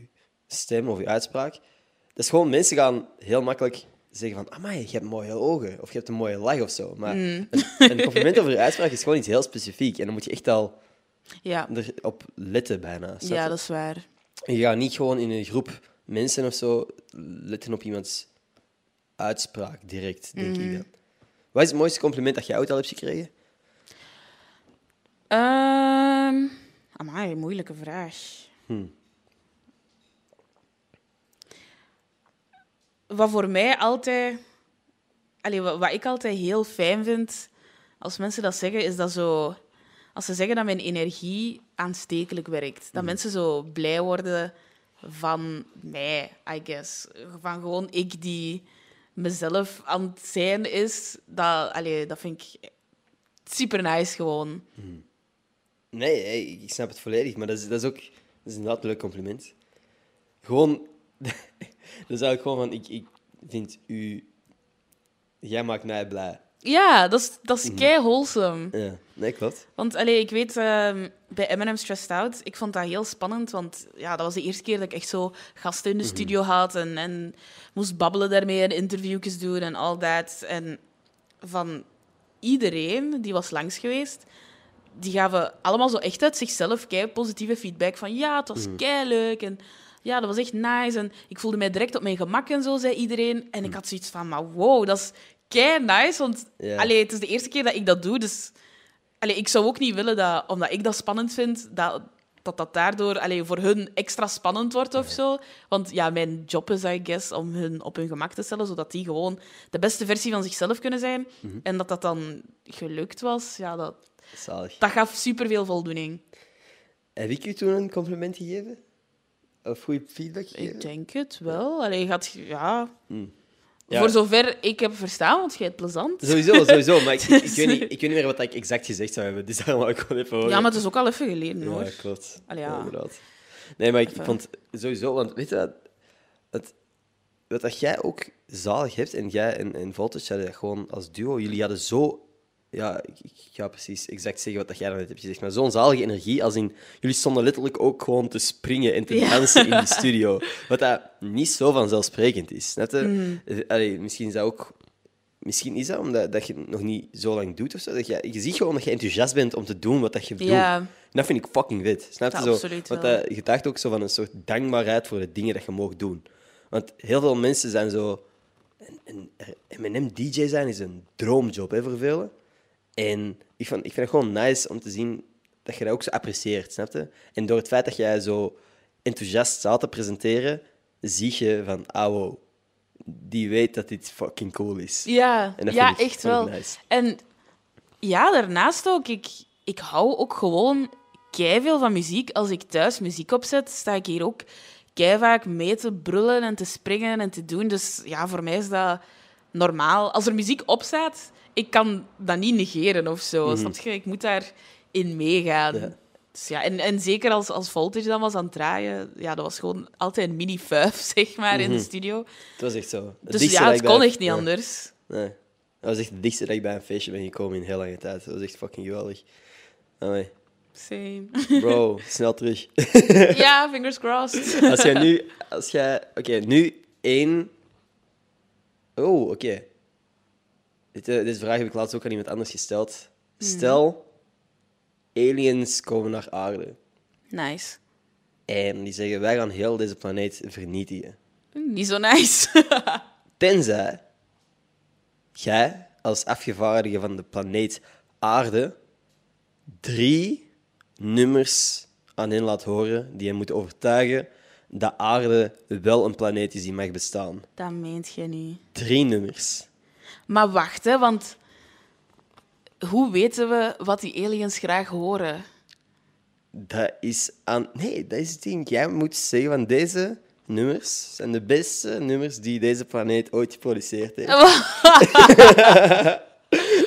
stem of uw uitspraak. Dat is gewoon, mensen gaan heel makkelijk zeggen van, amai, je hebt mooie ogen, of je hebt een mooie lach of zo. Maar een, een compliment over je uitspraak is gewoon iets heel specifiek. En dan moet je echt al Ja, erop letten bijna. ja dat is waar. Je gaat niet gewoon in een groep mensen of zo letten op iemands uitspraak direct, denk ik dan. Wat is het mooiste compliment dat jij ooit al hebt gekregen? Ehm amai, moeilijke vraag. Hmm. Wat voor mij altijd... Allee, wat, wat ik altijd heel fijn vind als mensen dat zeggen, is dat zo... Als ze zeggen dat mijn energie aanstekelijk werkt. Dat mensen zo blij worden van mij, I guess. Van gewoon ik die mezelf aan het zijn is. Dat, allee, dat vind ik super nice gewoon. Nee, hey, ik snap het volledig, maar dat is, dat is ook dat is inderdaad een leuk compliment. Gewoon, dat is eigenlijk gewoon van, ik, ik vind u, jij maakt mij blij. Ja, dat is, dat is kei wholesome. Ja, nee, klopt. Want allee, ik weet, ehm, bij Eminem Stressed Out, ik vond dat heel spannend, want ja, dat was de eerste keer dat ik echt zo gasten in de studio had en, en moest babbelen daarmee en interviewjes doen en al dat. En van iedereen die was langs geweest, die gaven allemaal zo echt uit zichzelf kei positieve feedback van ja, het was kei leuk en ja, dat was echt nice. En ik voelde mij direct op mijn gemak en zo, zei iedereen. En ik had zoiets van, maar wow, dat is kei nice. Want allee, het is de eerste keer dat ik dat doe. Dus allee, ik zou ook niet willen dat, omdat ik dat spannend vind, dat dat, dat daardoor allee, voor hun extra spannend wordt of zo. Want ja, mijn job is, I guess, om hun op hun gemak te stellen, zodat die gewoon de beste versie van zichzelf kunnen zijn. Mhm. En dat dat dan gelukt was, ja, dat, Zalig. dat gaf superveel voldoening. Heb ik u toen een compliment gegeven? Of goede feedback gegeven? Ik denk het wel. Allee, gaat, ja, Ja. Voor zover ik heb verstaan, want jij het plezant. Sowieso, sowieso. Maar ik, ik, ik weet niet, ik weet niet meer wat ik exact gezegd zou hebben. Dus daarom wou ik gewoon even horen. Ja, maar het is ook al even geleden, hoor. Ja, klopt. Allee, ja. inderdaad. Nee, maar ik, Even. vond sowieso... Want weet je wat? Het, wat dat jij ook zalig hebt, en jij en, en Voltage hadden dat gewoon als duo, jullie hadden zo... Ja, ik, ik ga precies exact zeggen wat dat jij net hebt gezegd, maar zo'n zalige energie, als in... Jullie stonden letterlijk ook gewoon te springen en te Ja. dansen in die studio. Wat dat niet zo vanzelfsprekend is. Snap je? Mm. Eh, allee, misschien is dat ook... Misschien is dat omdat dat je het nog niet zo lang doet of zo. Dat je, je ziet gewoon dat je enthousiast bent om te doen wat dat je doet. Ja. En dat vind ik fucking vet. Snap je zo? absoluut Want dat, je dacht ook zo van een soort dankbaarheid voor de dingen dat je mag doen. Want heel veel mensen zijn zo... Een, een M&M-DJ zijn is een droomjob hè, voor velen. En ik vind, ik vind het gewoon nice om te zien dat je dat ook zo apprecieert, snap je? En door het feit dat jij zo enthousiast staat te presenteren, zie je van, ah wow, die weet dat dit fucking cool is. Ja, ja ik- echt wel. nice. En ja, daarnaast ook, ik, ik hou ook gewoon veel van muziek. Als ik thuis muziek opzet, sta ik hier ook vaak mee te brullen en te springen en te doen. Dus ja, voor mij is dat normaal. Als er muziek op staat, ik kan dat niet negeren of zo. Snap je? Ik moet daarin meegaan. Ja. Dus ja, en, en zeker als, als Voltage dan was aan het draaien, ja, dat was gewoon altijd een mini-fuif, zeg maar, in de studio. Het was echt zo. Het Dus ja, dat het kon echt niet anders. Nee. Dat was echt het dichtste dat ik bij een feestje ben gekomen in heel lange tijd. Dat was echt fucking geweldig. Allee. Same. Bro, snel terug. ja, fingers crossed. Als jij nu... Als jij... Oké, nu één... Oh, oké. Dit, eh, deze vraag heb ik laatst ook aan iemand anders gesteld. Stel, aliens komen naar aarde. Nice. En die zeggen, wij gaan heel deze planeet vernietigen. Niet zo nice. Tenzij jij als afgevaardigde van de planeet Aarde drie nummers aan hen laat horen die je moeten overtuigen dat Aarde wel een planeet is die mag bestaan. dat meent je niet. Drie nummers. Maar wacht, hè, want hoe weten we wat die aliens graag horen? Dat is aan... Nee, dat is het ding. Jij moet zeggen van deze nummers zijn de beste nummers die deze planeet ooit geproduceerd heeft.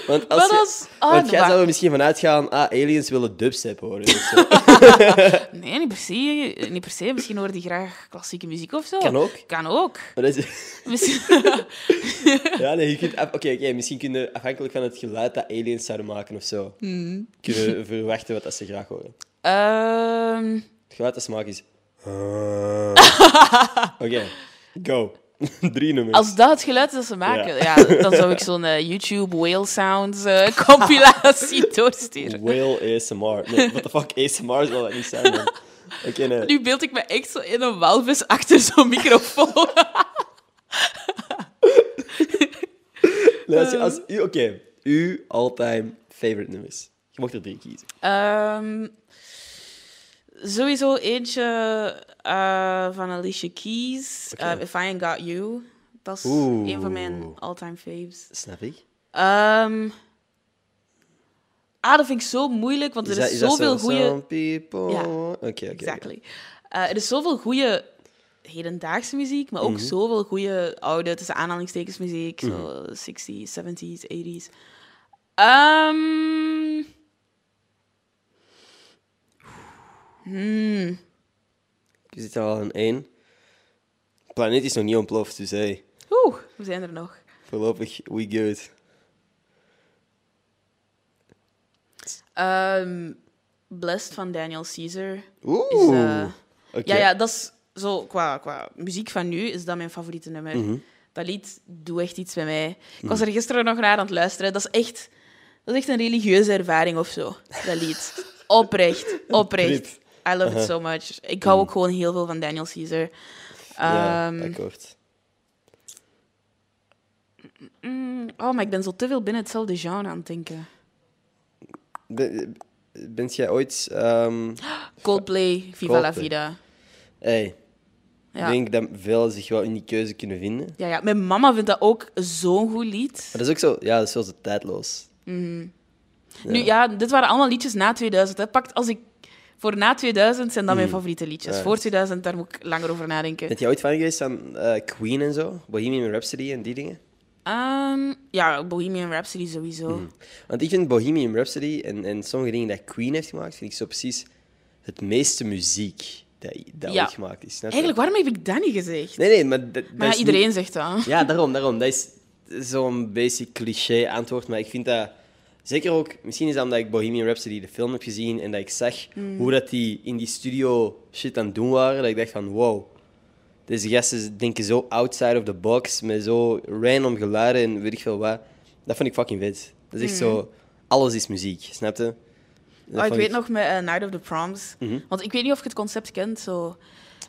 Want als Maar ah, want jij zou er misschien van uitgaan, ah, aliens willen dubstep horen. of zo. Nee, niet per se. Niet per se. Misschien horen die graag klassieke muziek of zo. Kan ook. Kan ook. Maar dat is... Misschien... Ja, nee, je kunt... af- Oké, misschien kunnen afhankelijk van het geluid dat aliens zouden maken of zo, Hmm. kunnen we verwachten wat dat ze graag horen. Ehm, Het geluid dat ze maken is... Oké, go. Drie nummers. als dat het geluid is dat ze maken, ja. dan zou ik zo'n eh, YouTube whale sounds eh, compilatie doorsturen. Whale ASMR. Nee, what the fuck, ASMR zal dat niet zijn, man. Oké, nee. Nu beeld ik me echt zo in een walvis achter zo'n microfoon. Nee, als u, Oké, uw all-time favorite nummers. Je mocht er drie kiezen. Ehm, sowieso eentje eh, van Alicia Keys, eh, If I Ain't Got You. Dat is Oeh. een van mijn all-time faves. Snap ik. Ehm, ah, dat vind ik zo moeilijk, want er is, dat zoveel zo? goede... Some people... Ja. Oké, oké. Exactly. Er is zoveel goede hedendaagse muziek, maar ook Mhm. zoveel goede oude, tussen aanhalingstekens muziek, zo 60s, 70s, 80s. Ehm hmm. Je zit al aan één. De planeet is nog niet ontploft, dus hey, Oeh, we zijn er nog. voorlopig we good. Ehm, Blessed van Daniel Caesar. Oeh. Is, eh. Ja, ja, dat is zo, qua, qua muziek van nu is dat mijn favoriete nummer. Mhm. Dat lied doet echt iets bij mij. Ik was er gisteren nog naar aan het luisteren. Dat is echt, dat is echt een religieuze ervaring of zo, dat lied. Oprecht, oprecht. I love it so much. Ik hou ook gewoon heel veel van Daniel Caesar. ja, Ehm, akkoord. mm, oh, maar ik ben zo te veel binnen hetzelfde genre aan het denken. Ben, bent jij ooit... ehm Coldplay, Viva la. Vida. hey, Ja. ik denk dat veel zich wel in die keuze kunnen vinden. Maar Ja, ja, mijn mama vindt dat ook zo'n goed lied. dat is ook zo... Ja, dat is wel zo tijdloos. Nu, ja, dit waren allemaal liedjes na 2000. Hè. Pakt als ik... Voor na 2000 zijn dat mijn favoriete liedjes. Ja. Voor 2000, daar moet ik langer over nadenken. Bent jij ooit fan geweest van eh, Queen en zo? Bohemian Rhapsody en die dingen? Ehm, ja, Bohemian Rhapsody sowieso. Mhm. Want ik vind Bohemian Rhapsody en, en sommige dingen dat Queen heeft gemaakt, vind ik zo precies het meeste muziek dat, dat Ja. ooit gemaakt is. je? Eigenlijk, waarom heb ik dat niet gezegd? Nee, nee, maar... Dat, dat maar ja, is iedereen niet- zegt dat. Ja, daarom, daarom. Dat is zo'n basic cliché antwoord, maar ik vind dat... Zeker ook, misschien is dat omdat ik Bohemian Rhapsody de film heb gezien en dat ik zag Mm. hoe dat die in die studio shit aan het doen waren, dat ik dacht van wow, deze gasten denken zo outside of the box, met zo random geluiden en weet ik veel wat. Dat vond ik fucking vet. Dat is echt zo, alles is muziek, snap je? Oh, ik weet nog met eh, Night of the Proms. Mhm. Want ik weet niet of je het concept kent. Zo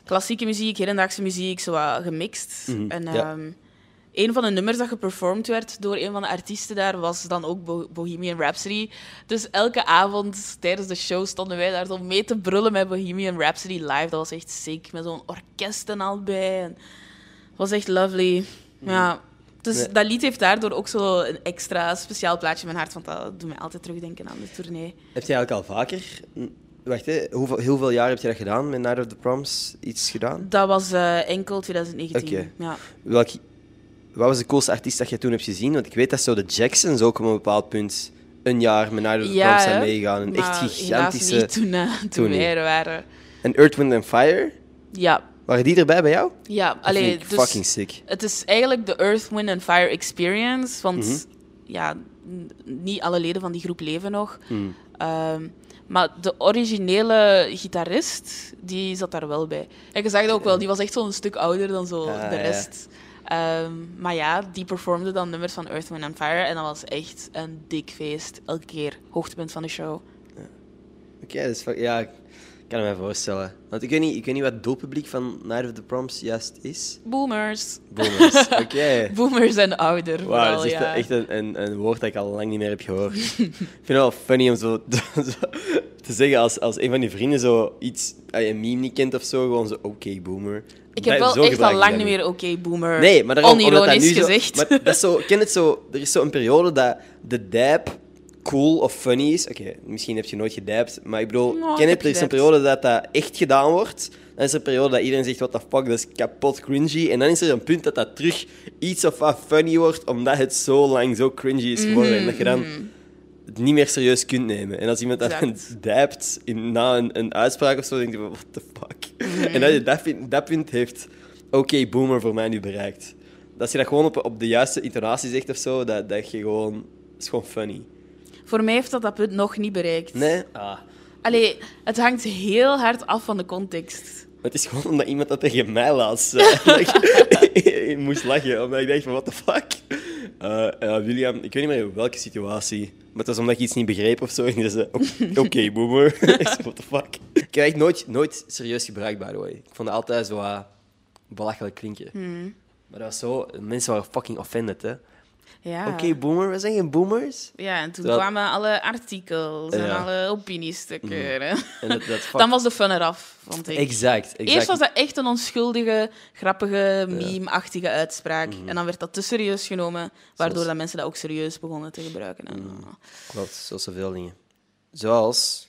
klassieke muziek, hedendaagse muziek, zo wat gemixt. Mhm, En ja. ehm, een van de nummers dat geperformed werd door een van de artiesten daar was dan ook Bo- Bohemian Rhapsody. Dus elke avond tijdens de show stonden wij daar zo mee te brullen met Bohemian Rhapsody live. Dat was echt sick, met zo'n orkest en al bij. En het was echt lovely. Ja, dus Mhm. Nee. dat lied heeft daardoor ook zo een extra speciaal plaatje in mijn hart, want dat doet mij altijd terugdenken aan de tournee. Heb je eigenlijk al vaker... Wacht, hè, hoeveel, hoeveel jaar heb je dat gedaan met Night of the Proms? Iets gedaan? Dat was eh, enkel 2019. Oké. Ja. Welk, wat was de coolste artiest dat je toen hebt gezien? Want ik weet dat zo de Jacksons ook op een bepaald punt een jaar met Night of the Ja, Proms zijn meegegaan. Een echt gigantische... niet toen, er waren. En Earth, Wind and Fire? Ja, Waren die erbij bij jou? ja. Dat Allee, vind ik dus fucking sick. het is eigenlijk de Earth, Wind and Fire experience. Want Mhm. ja, niet alle leden van die groep leven nog. Hmm. Ehm, maar de originele gitarist, die zat daar wel bij. En je zag dat ook wel, die was echt zo'n stuk ouder dan zo Ah, de ja. Ehm, maar ja, die performde dan nummers van Earth, Wind and Fire. En dat was echt een dik feest. Elke keer hoogtepunt van de show. Oké, dus fuck- ja, kan me voorstellen. Want ik weet niet, ik weet niet wat het doelpubliek van Night of the Proms juist is. Boomers. Boomers. Oké. Boomers en ouder. Wauw, vooral, dat is echt, ja. echt een, een, een woord dat ik al lang niet meer heb gehoord. ik vind het wel funny om zo, zo te zeggen als, als een van die vrienden zo iets, je een meme niet kent of zo, gewoon zo, oké, boomer. Ik heb wel zo echt al lang niet meer oké boomer. Nee, maar daarom, omdat dat onironisch nu zo, gezegd. Maar dat is zo, ken het zo, er is zo'n periode dat de dab cool of funny is. Oké, misschien heb je nooit gedapt, maar ik bedoel, ken heb het, er is een periode dat dat echt gedaan wordt. Dan is er een periode dat iedereen zegt, what the fuck, dat is kapot cringy. En dan is er een punt dat dat terug iets of wat funny wordt, omdat het zo lang zo cringy is geworden. En dat je dan het niet meer serieus kunt nemen. En als iemand dat dan dapt in, na een, een uitspraak of zo, denk je van, what the fuck. En dat, je dat, punt, dat punt heeft oké boomer voor mij nu bereikt. Als je dat gewoon op, op de juiste intonatie zegt of zo, dat, dat je gewoon... Dat is gewoon funny. Voor mij heeft dat dat punt nog niet bereikt. Nee? Ah. Allee, het hangt heel hard af van de context. Het is gewoon omdat iemand dat tegen mij laatst zei. ik, moest lachen, omdat ik dacht van, what the fuck? Eh, William, ik weet niet meer in welke situatie. Maar het was omdat ik iets niet begreep of zo. En zei, "Oké, oké, boomer. what the fuck? Ik heb echt nooit, nooit serieus gebruikt, by the way. Ik vond het altijd zo uh, belachelijk klinken. Maar dat was zo... Mensen waren fucking offended, hè. Ja. Oké, boomer. We zijn geen boomers. Ja, en toen Dat- kwamen alle artikels en Ja. alle opiniestukken. hè. En dat, dat fuck- Dan was de fun eraf, vond ik. Exact, exact. Eerst was dat echt een onschuldige, grappige, meme-achtige uitspraak. Mhm. En dan werd dat te serieus genomen, waardoor dat mensen dat ook serieus begonnen te gebruiken. En, Mhm. Klopt, zoals zoveel dingen. Zoals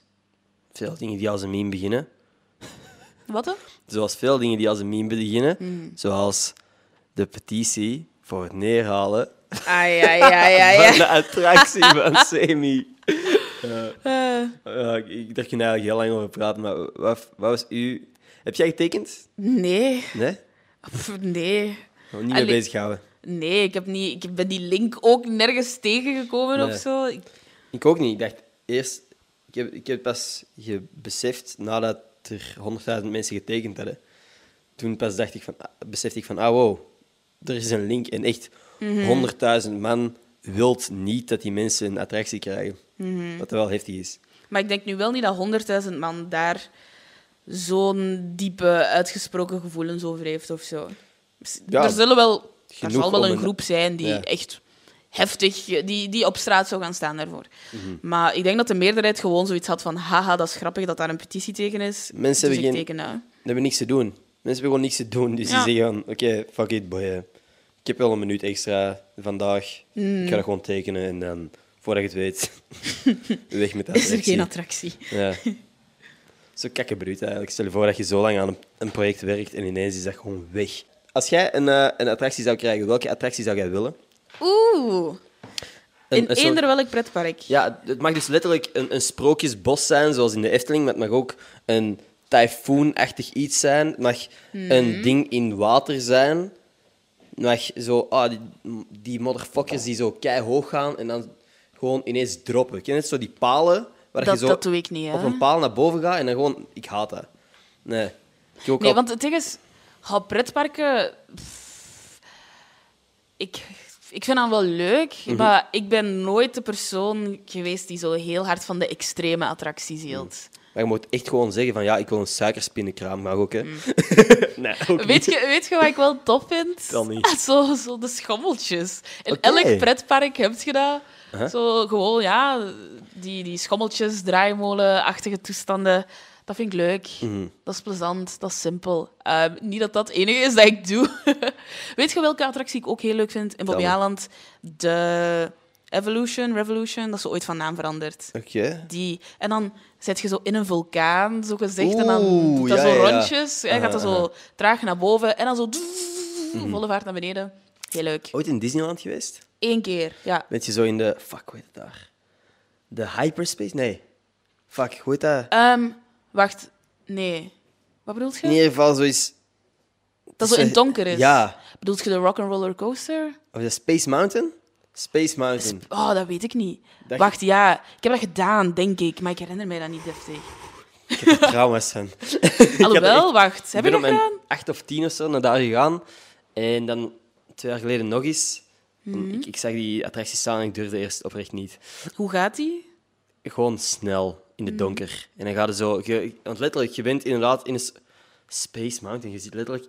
veel dingen die als een meme beginnen. Wat dan? Zoals veel dingen die als een meme beginnen. Mhm. Zoals de petitie voor het neerhalen Ja, ja, ja, van ja. de attractie van Semi. Ja, ik, ik, daar kun je eigenlijk heel lang over praten, maar wat, wat was u... Heb jij getekend? nee. Nee? Pff, nee. Gewoon niet mee Allee. bezighouden. Nee, ik, heb niet, ik ben die link ook nergens tegengekomen Nee. of zo. Ik- Ik ook niet. Ik dacht eerst... Ik heb, ik heb pas beseft nadat er 100.000 mensen getekend hadden. Toen pas dacht ik van, besefte ik van, ah wow, er is een link. En echt, 100.000 man wilt niet dat die mensen een attractie krijgen. Wat wel heftig is. Maar ik denk nu wel niet dat 100.000 man daar zo'n diepe, uitgesproken gevoelens over heeft of zo. Ja, er zullen wel, er zal wel een een- groep zijn die Ja. echt heftig, die, die op straat zou gaan staan daarvoor. Mhm. Maar ik denk dat de meerderheid gewoon zoiets had van haha, dat is grappig dat daar een petitie tegen is. Mensen dus hebben geen- hebben niks te doen. Mensen hebben gewoon niks te doen. Dus Ja. die zeggen oké, fuck it, boy. Ik heb wel een minuut extra vandaag. Mm. Ik ga dat gewoon tekenen en dan, voordat je het weet, weg met dat. is er geen attractie. Ja. Zo kakkenbruut eigenlijk. Stel je voor dat je zo lang aan een, project werkt en ineens is dat gewoon weg. Als jij een, eh, een attractie zou krijgen, welke attractie zou jij willen? Oeh. Een- In een soort- eender welk pretpark. Ja, het mag dus letterlijk een, een sprookjesbos zijn, zoals in de Efteling, maar het mag ook een tyfoon-achtig iets zijn. Het mag Mhm. een ding in water zijn. Mag zo, ah, die, die motherfuckers die zo keihard gaan en dan gewoon ineens droppen. Ken je het? Zo die palen waar Dat, je zo dat doe ik niet, hè. op een paal naar boven gaat en dan gewoon... Ik haat dat. Nee. Ik heb ook Nee, al- want het ding is, ga pretparken. pff, Ik, ik vind dat wel leuk, Mhm. maar ik ben nooit de persoon geweest die zo heel hard van de extreme attracties hield. Maar je moet echt gewoon zeggen van, ja, ik wil een suikerspinnenkraam. Mag ook, hè? nee, ook Mm. Weet niet. je, weet je wat ik wel tof vind? Tel niet. Zo, zo de schommeltjes. In elk pretpark heb je dat. Huh? Zo gewoon, ja, die, die schommeltjes, draaimolenachtige toestanden. Dat vind ik leuk. Mhm. Dat is plezant, dat is simpel. Ehm, niet dat dat het enige is dat ik doe. Weet je welke attractie ik ook heel leuk vind in. Aland? De Evolution, Revolution, dat is zo ooit van naam veranderd. Oké. Die. En dan zit je zo in een vulkaan, zo gezegd, en dan Oeh, doet dat ja, zo ja, ja. rondjes. Hij gaat dat Aha, zo traag naar boven en dan zo Mhm. volle vaart naar beneden. Heel leuk. Ooit in Disneyland geweest? Eén keer, ja. Weet je zo in de. Fuck, hoe heet het daar? De hyperspace? Nee. Fuck, hoe heet dat? Ehm, wacht, nee. Wat bedoelt je? In ieder geval zoiets. dat zo in het donker is. Ja. Bedoelt je de Rock'n'Roller Coaster? Of de Space Mountain? Space Mountain. Oh, dat weet ik niet. Dat- Wacht, ja. Ik heb dat gedaan, denk ik. Maar ik herinner mij dat niet deftig. Ik heb er trauma's van. Alhoewel, echt- wacht. Ik Heb ben je op dat mijn gedaan? acht of tien of zo naar daar gegaan. En dan twee jaar geleden nog eens. En Mhm. Ik, ik zag die attractie staan en ik durfde eerst oprecht niet. Hoe gaat die? Gewoon snel in Mhm. het donker. En dan gaat het zo... Je, want letterlijk, je bent inderdaad in een Space Mountain. Je zit letterlijk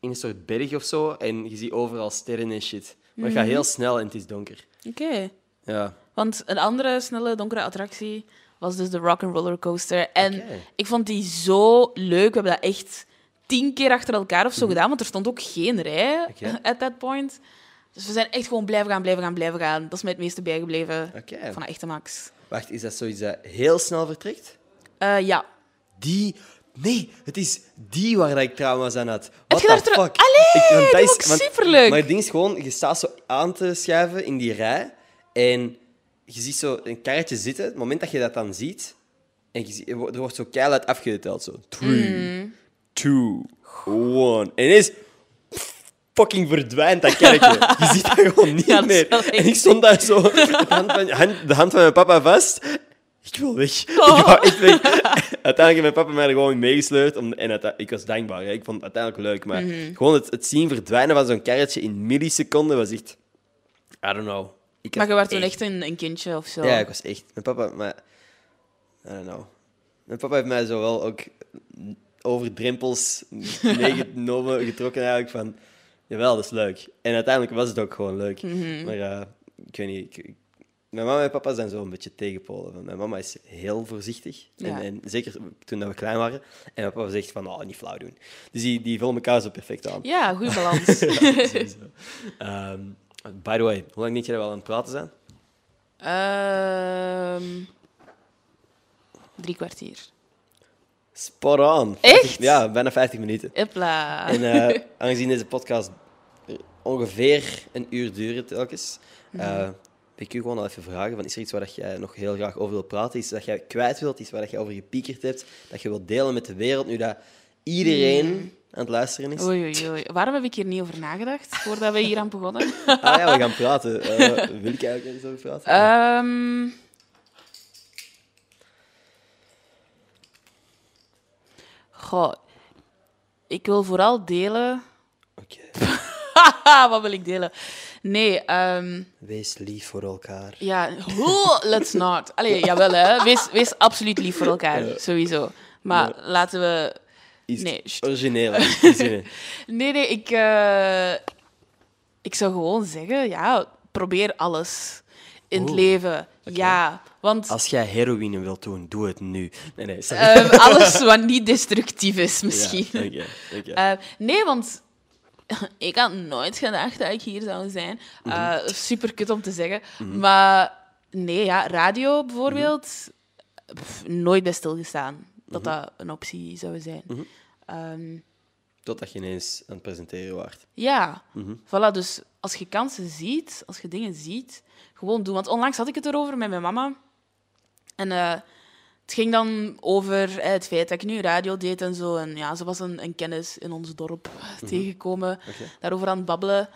in een soort berg of zo. En je ziet overal sterren en shit. Maar het gaat Mhm. heel snel en het is donker. Oké. Ja. Want een andere snelle, donkere attractie was dus de Rock'n'Roller Coaster. En ik vond die zo leuk. We hebben dat echt tien keer achter elkaar of zo gedaan, want er stond ook geen rij Mhm. At that point. Dus we zijn echt gewoon blijven gaan, blijven gaan, blijven gaan. Dat is mij het meeste bijgebleven van de echte Max. Wacht, is dat zoiets dat heel snel vertrekt? Eh, ja. Die... Nee, het is die waar dat ik trauma's aan had. What the daar trouw- fuck? Allee, want dat is- ik want- superleuk. Maar het ding is gewoon, je staat zo aan te schuiven in die rij en je ziet zo een karretje zitten. Het moment dat je dat dan ziet, en je ziet, er wordt- zo keihard afgeteld. Zo, three, Mm. two, one. En ineens fucking verdwijnt dat kerkje. Je ziet dat gewoon niet Ja, dat is meer. En ik stond daar zo, de hand van, hand- de hand van mijn papa vast. Ik wil weg. Oh. Ik wou echt weg. Uiteindelijk heeft mijn papa mij er gewoon meegesleurd. Om, en ik was dankbaar. Hè. Ik vond het uiteindelijk leuk. Maar Mhm. gewoon het, het zien verdwijnen van zo'n karretje in milliseconden was echt... I don't know. Ik Maar je was toen echt een, een kindje of zo. Ja, ik was echt... Mijn papa... Maar, I don't know. Mijn papa heeft mij zo wel ook over drempels meegenomen, getrokken eigenlijk van... Jawel, dat is leuk. En uiteindelijk was het ook gewoon leuk. Mhm. Maar eh, ik weet niet... ik- mijn mama en papa zijn zo een beetje tegenpolen. Mijn mama is heel voorzichtig. En, Ja. en zeker toen dat we klein waren. En mijn papa zegt van, oh, niet flauw doen. Dus die, die vullen elkaar zo perfect aan. Ja, goede balans. Sowieso. Ehm, by the way, hoe lang denk je dat we al aan het praten zijn? Ehm, drie kwartier. Spot on. Echt? Ja, bijna 50 minuten. Hopla. En eh, aangezien deze podcast ongeveer een uur duurt telkens, eh wil ik u gewoon al even vragen, van, is er iets waar dat jij nog heel graag over wil praten? Iets dat jij kwijt wilt, iets waar dat jij over gepiekerd hebt, dat je wilt delen met de wereld, nu dat iedereen aan het luisteren is? Oei, oei, oei. Waarom heb ik hier niet over nagedacht voordat we hier aan begonnen? Ah ja, we gaan praten. Eh, wil ik eigenlijk eens over praten? Ehm Goh, ik wil vooral delen. Oké. Wat wil ik delen? Nee, ehm Wees lief voor elkaar. ja, oh, let's not. Allee, jawel hè. Wees, wees absoluut lief voor elkaar, sowieso. Maar laten we... Iets Nee, origineel. Nee, nee, ik, eh, ik zou gewoon zeggen, ja, probeer alles in het leven. Ja, want Als jij heroïne wilt doen, doe het nu. Nee, nee, ehm, alles wat niet destructief is, misschien. Ja, oké, oké. Eh, nee, want ik had nooit gedacht dat ik hier zou zijn. Uh, Super kut om te zeggen. Maar nee, ja, radio bijvoorbeeld, pff, nooit bij stilgestaan dat dat een optie zou zijn. Ehm, Totdat je ineens aan het presenteren waart. ja, voilà. Dus als je kansen ziet, als je dingen ziet, gewoon doen. Want onlangs had ik het erover met mijn mama. En eh, het ging dan over eh, het feit dat ik nu radio deed en zo. En ja, ze was een, een kennis in ons dorp tegengekomen, Oké. daarover aan het babbelen.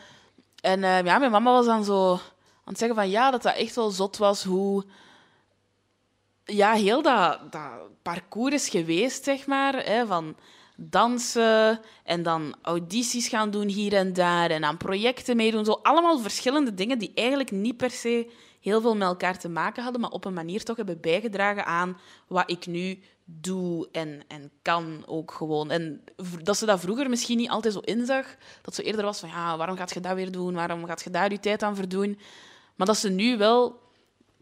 En eh, ja, mijn mama was dan zo aan het zeggen van ja, dat dat echt wel zot was hoe ja, heel dat, dat parcours is geweest, zeg maar. Hè, van dansen en dan audities gaan doen hier en daar en aan projecten meedoen. Zo allemaal verschillende dingen die eigenlijk niet per se heel veel met elkaar te maken hadden, maar op een manier toch hebben bijgedragen aan wat ik nu doe en, en kan ook gewoon. En dat ze dat vroeger misschien niet altijd zo inzag. Dat ze eerder was van, ja, waarom gaat je dat weer doen? Waarom gaat je daar je tijd aan verdoen? Maar dat ze nu wel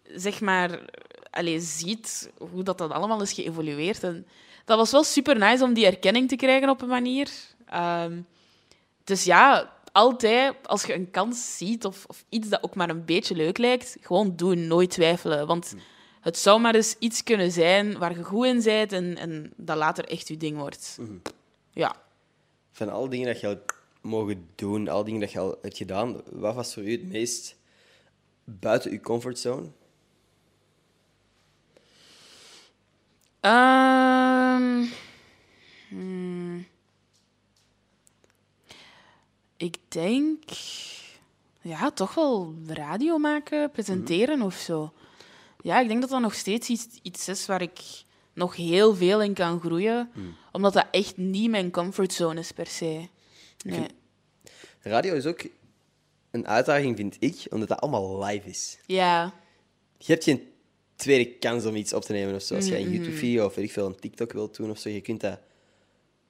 zeg maar, allez, ziet hoe dat, dat allemaal is geëvolueerd. En dat was wel super nice om die erkenning te krijgen op een manier. Ehm, dus ja, altijd als je een kans ziet of, of iets dat ook maar een beetje leuk lijkt, gewoon doen, nooit twijfelen. Want het zou maar eens iets kunnen zijn waar je goed in bent en, en dat later echt je ding wordt. Ja. Van alle dingen dat je al mogen doen, alle dingen dat je al hebt gedaan, wat was voor u het meest buiten uw comfortzone? Ehm, hmm. Ik denk, ja, toch wel radio maken, presenteren of zo. Ja, ik denk dat dat nog steeds iets, iets is waar ik nog heel veel in kan groeien, omdat dat echt niet mijn comfortzone is per se. Nee. Radio is ook een uitdaging, vind ik, omdat dat allemaal live is. Ja, Je hebt geen tweede kans om iets op te nemen of zo. Als jij een YouTube-video of weet ik veel, een TikTok wilt doen of zo, je kunt dat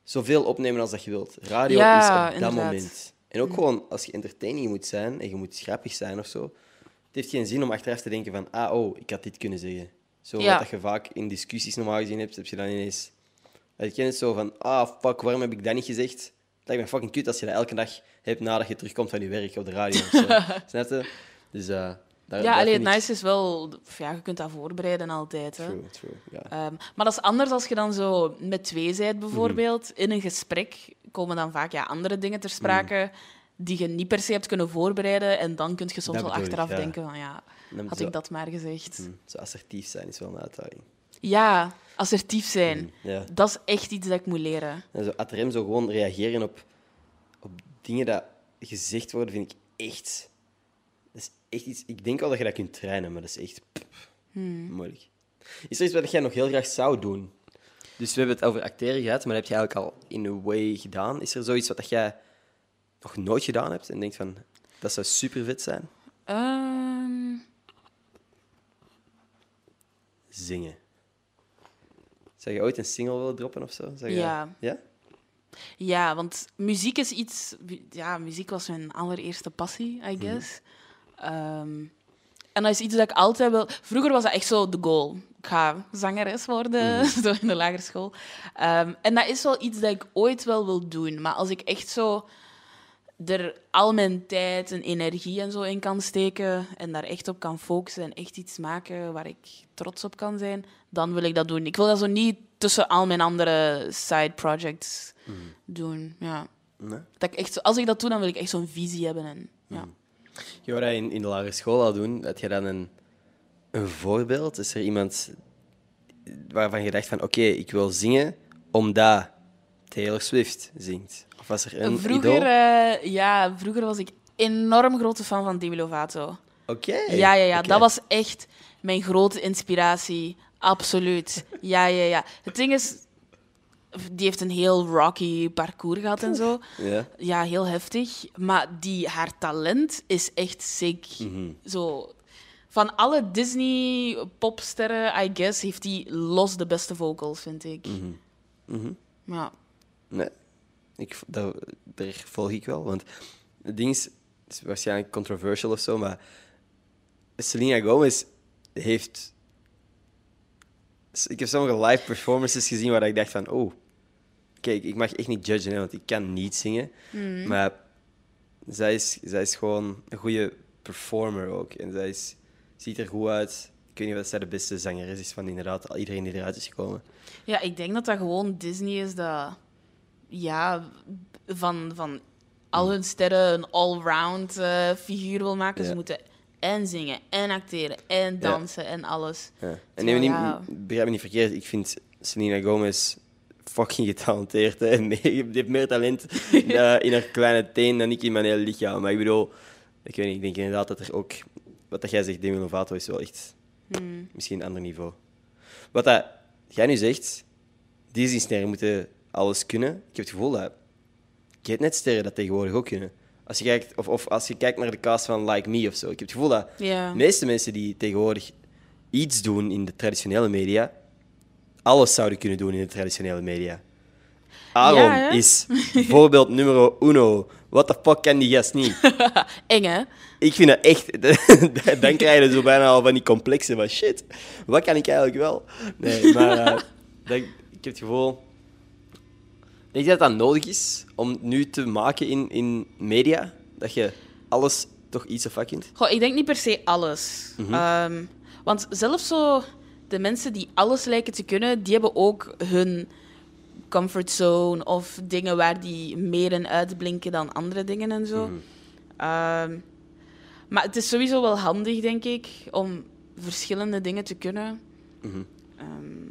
zoveel opnemen als dat je wilt. Radio Ja, is op dat inderdaad. moment. En ook gewoon als je entertaining moet zijn en je moet grappig zijn of zo, het heeft geen zin om achteraf te denken van, ah, oh, ik had dit kunnen zeggen. Zo Ja. wat dat je vaak in discussies normaal gezien hebt, heb je dan ineens... Ik ken het zo van, ah, fuck, waarom heb ik dat niet gezegd? Het lijkt me fucking kut als je dat elke dag hebt nadat je terugkomt van je werk op de radio of zo. Snap je? Dus eh daar, ja alleen het nice is wel, ja, je kunt dat voorbereiden altijd. Hè. True, true. Ehm, maar dat is anders als je dan zo met twee bent, bijvoorbeeld. In een gesprek komen dan vaak ja, andere dingen ter sprake die je niet per se hebt kunnen voorbereiden. En dan kun je soms Dat wel ik, achteraf ja. denken van ja, had zo, ik dat maar gezegd. mm, zo assertief zijn is wel een uitdaging. Ja, assertief zijn. Ja. Dat is echt iets dat ik moet leren. En zo ad rem zo gewoon reageren op, op dingen dat gezegd worden, vind ik echt... Dat is echt iets... Ik denk wel dat je dat kunt trainen, maar dat is echt pff, moeilijk. Is er iets wat jij nog heel graag zou doen? Dus we hebben het over acteren gehad, maar dat heb je eigenlijk al in a way gedaan. Is er zoiets wat dat jij nog nooit gedaan hebt en denkt van... Dat zou super vet zijn? Ehm, Zingen. Zou je ooit een single willen droppen of zo? Zou je- Ja. Ja? ja, want muziek is iets... Ja, muziek was mijn allereerste passie, I guess. Ehm, en dat is iets dat ik altijd wil... Vroeger was dat echt zo de goal. Ik ga zangeres worden, zo in de lagere school. Ehm, en dat is wel iets dat ik ooit wel wil doen. Maar als ik echt zo er al mijn tijd en energie en zo in kan steken en daar echt op kan focussen en echt iets maken waar ik trots op kan zijn, dan wil ik dat doen. Ik wil dat zo niet tussen al mijn andere side projects doen. Ja. Nee? Dat ik echt, zo- als ik dat doe, dan wil ik echt zo'n visie hebben. En, ja. Je wou dat in, in de lagere school al doen. Had je dan een, een voorbeeld? Is er iemand waarvan je dacht van... Oké, ik wil zingen omdat Taylor Swift zingt? Of was er een vroeger, eh, ja, vroeger was ik enorm grote fan van Demi Lovato. Oké. Ja, ja, ja. Dat was echt mijn grote inspiratie. Absoluut. Ja, ja, ja. Het ding is, die heeft een heel rocky parcours gehad en zo. Ja. Ja, heel heftig. Maar die, haar talent is echt sick. Mhm. Zo van alle Disney-popsterren, I guess, heeft hij los de beste vocals, vind ik. Mhm. Ja. Nee, ik, dat, daar volg ik wel. Want het ding is, het is waarschijnlijk controversial of zo, maar Selena Gomez heeft. Ik heb sommige live performances gezien waar ik dacht van, oh, kijk, ik mag echt niet judgen, hè, want ik kan niet zingen. Maar zij is, zij is gewoon een goede performer ook. En zij is, ziet er goed uit. Ik weet niet of zij de beste zangeres is van inderdaad iedereen die eruit is gekomen. ja, ik denk dat dat gewoon Disney is dat... Ja, van, van al hun sterren een all-round eh, figuur wil maken. Ja. Ze moeten en zingen, en acteren, en dansen, en alles. Ja. En neem me niet, begrijp me niet verkeerd, ik vind Selena Gomez fucking getalenteerd. Hè. Meer- Die heeft meer talent in haar kleine teen dan ik in mijn hele lichaam. Maar ik bedoel, ik weet niet, ik denk inderdaad dat er ook... Wat dat jij zegt, Demi Lovato is wel echt Hmm. misschien een ander niveau. Wat dat jij nu zegt, Disney-sterren moeten alles kunnen. Ik heb het gevoel dat Getnet-sterren dat tegenwoordig ook kunnen. Als je kijkt, of, of als je kijkt naar de cast van Like Me of zo. Ik heb het gevoel dat de meeste mensen die tegenwoordig iets doen in de traditionele media, alles zouden kunnen doen in de traditionele media. Aaron Ja, is voorbeeld nummer uno. What the fuck kan die gast niet? Eng, hè? Ik vind dat echt... Dan krijg je zo bijna al van die complexen van shit. Wat kan ik eigenlijk wel? Nee, maar dat, ik heb het gevoel... Denk je dat dat nodig is om nu te maken in, in media? Dat je alles toch iets of kunt? Goh, ik denk niet per se alles. Mhm. Ehm, want zelfs zo de mensen die alles lijken te kunnen, die hebben ook hun comfortzone of dingen waar die meer in uitblinken dan andere dingen en zo. Mhm. Ehm, maar het is sowieso wel handig, denk ik, om verschillende dingen te kunnen. Mhm. Ehm,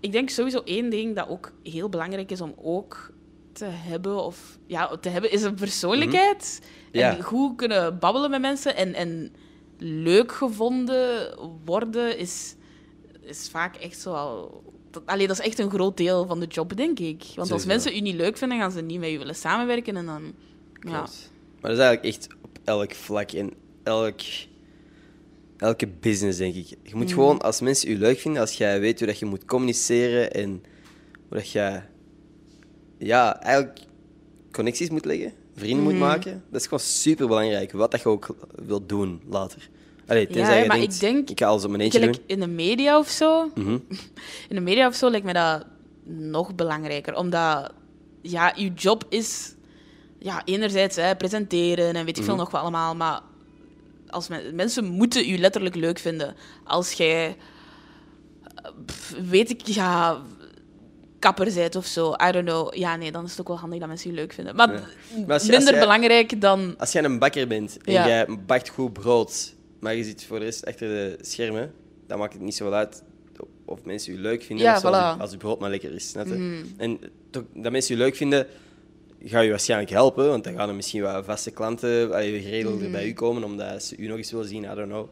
ik denk sowieso één ding dat ook heel belangrijk is om ook te hebben, of ja, te hebben, is een persoonlijkheid. Mhm. Ja. En goed kunnen babbelen met mensen en, en leuk gevonden worden is, is vaak echt zo al. Dat, allee, dat is echt een groot deel van de job, denk ik. Want als mensen u niet leuk vinden, gaan ze niet met u willen samenwerken. En dan, ja. Maar dat is eigenlijk echt op elk vlak en elk, elke business, denk ik. Je Mm. moet gewoon, als mensen je leuk vinden, als jij weet hoe dat je moet communiceren en hoe dat je ja, eigenlijk connecties moet leggen, vrienden moet maken, dat is gewoon super belangrijk. Wat dat je ook wilt doen later. Allee, Ja, tenzij je maar denkt, ik denk- ik ga alles op mijn eentje doen. in de media of zo. Mhm. In de media of zo lijkt me dat nog belangrijker. Omdat, ja, je job is... Ja, enerzijds hè, presenteren en weet ik veel Mhm. nog wat allemaal. Maar als men- mensen moeten je letterlijk leuk vinden. Als jij... eh, weet ik, ja... Kapper of zo. I don't know. Ja, nee, dan is het ook wel handig dat mensen je leuk vinden. Maar, Ja. Maar als je- minder als jij- belangrijk dan... Als jij een bakker bent en Ja. jij bakt goed brood, maar je zit voor de rest achter de schermen, dan maakt het niet zo uit of mensen je leuk vinden Ja, als, je brood maar lekker is. Snap je? Mhm. En toch, dat mensen je leuk vinden, ga je waarschijnlijk helpen, want dan gaan er misschien wat vaste klanten allee, geregeld Mhm. bij u komen, omdat ze u nog eens willen zien, I don't know.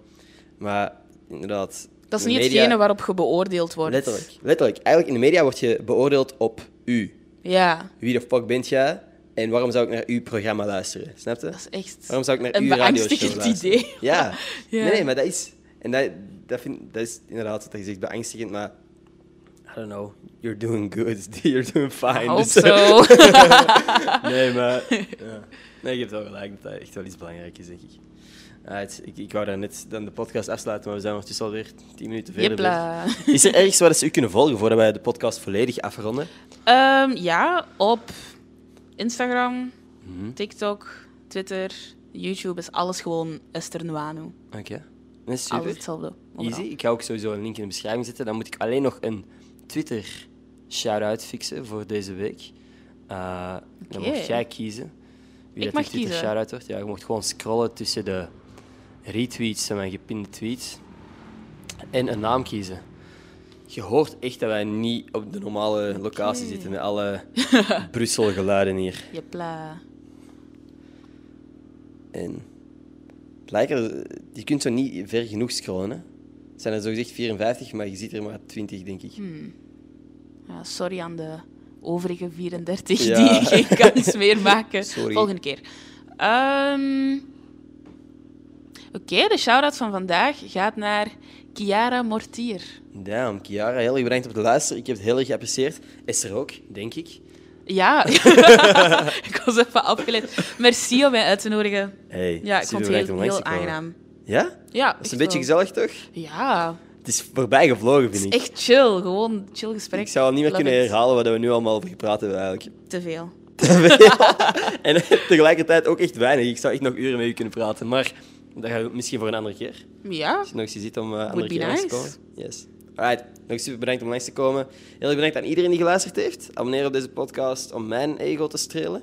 Maar inderdaad... Dat is niet media- hetgene waarop je beoordeeld wordt. Letterlijk, letterlijk. Eigenlijk in de media word je beoordeeld op u. Ja, Wie de fuck bent jij en waarom zou ik naar uw programma luisteren? Snap je? dat is echt... Waarom zou ik naar uw radioshow luisteren? idee. Ja. Ja. Nee, nee, maar dat is... En dat, dat, vind, dat is inderdaad, wat je zegt, beangstigend, maar... I don't know. You're doing good. You're doing fine. Hope Dus- so. nee, maar... Ja. Nee, je hebt wel gelijk dat dat echt wel iets belangrijk is, denk ik. Alright, ik, ik wou daar net dan de podcast afsluiten, maar we zijn ondertussen alweer tien minuten verder. Is er ergens waar ze u kunnen volgen voordat wij de podcast volledig afronden? Ehm, ja, op Instagram, Mhm. TikTok, Twitter, YouTube is alles gewoon Esther Nwanu. Oké. Nee, Alles super. hetzelfde. overal. Easy. Ik ga ook sowieso een link in de beschrijving zetten. Dan moet ik alleen nog een Twitter shout-out fixen voor deze week. Eh, Dan mag jij kiezen wie Ik dat mag Twitter kiezen. shout-out wordt. Ja, je mocht gewoon scrollen tussen de retweets en mijn gepinde tweets en een naam kiezen. Je hoort echt dat wij niet op de normale locatie zitten met alle Brussel-geluiden hier. Jepla. En blijkbaar, je kunt zo niet ver genoeg scrollen. Hè. Het zijn er zogezegd 54, maar je ziet er maar 20, denk ik. Ja, sorry aan de overige 34 Ja. die geen kans meer maken. Sorry. Volgende keer. Ehm, Oké, de shout-out van vandaag gaat naar Chiara Mortier. Damn, Kiara, heel erg bedankt op de luister. Ik heb het heel erg geapprecieerd. Is er ook, denk ik. Ja, ik was even afgeleid. Merci om mij uit te nodigen. Hey, Ja, ik vond het heel, te aangenaam. Ja? Ja, Dat is een beetje wel. gezellig, toch? Ja, Het is voorbij gevlogen, het vind is ik. echt chill. Gewoon chill gesprek. Ik zou al niet meer Love kunnen it. herhalen wat we nu allemaal over gepraat hebben, eigenlijk. Te veel. en tegelijkertijd ook echt weinig. Ik zou echt nog uren met u kunnen praten, maar dat gaan we misschien voor een andere keer. Ja, Als je nog eens ziet om uh, andere keer langs te komen. Yes. Alright, nog super bedankt om langs te komen. Heel erg bedankt aan iedereen die geluisterd heeft. Abonneer op deze podcast om mijn ego te strelen.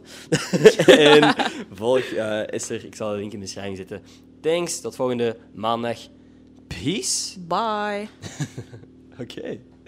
en volg eh, Esther, ik zal de link in de beschrijving zetten. Thanks, tot volgende maandag. Peace. bye. Oké.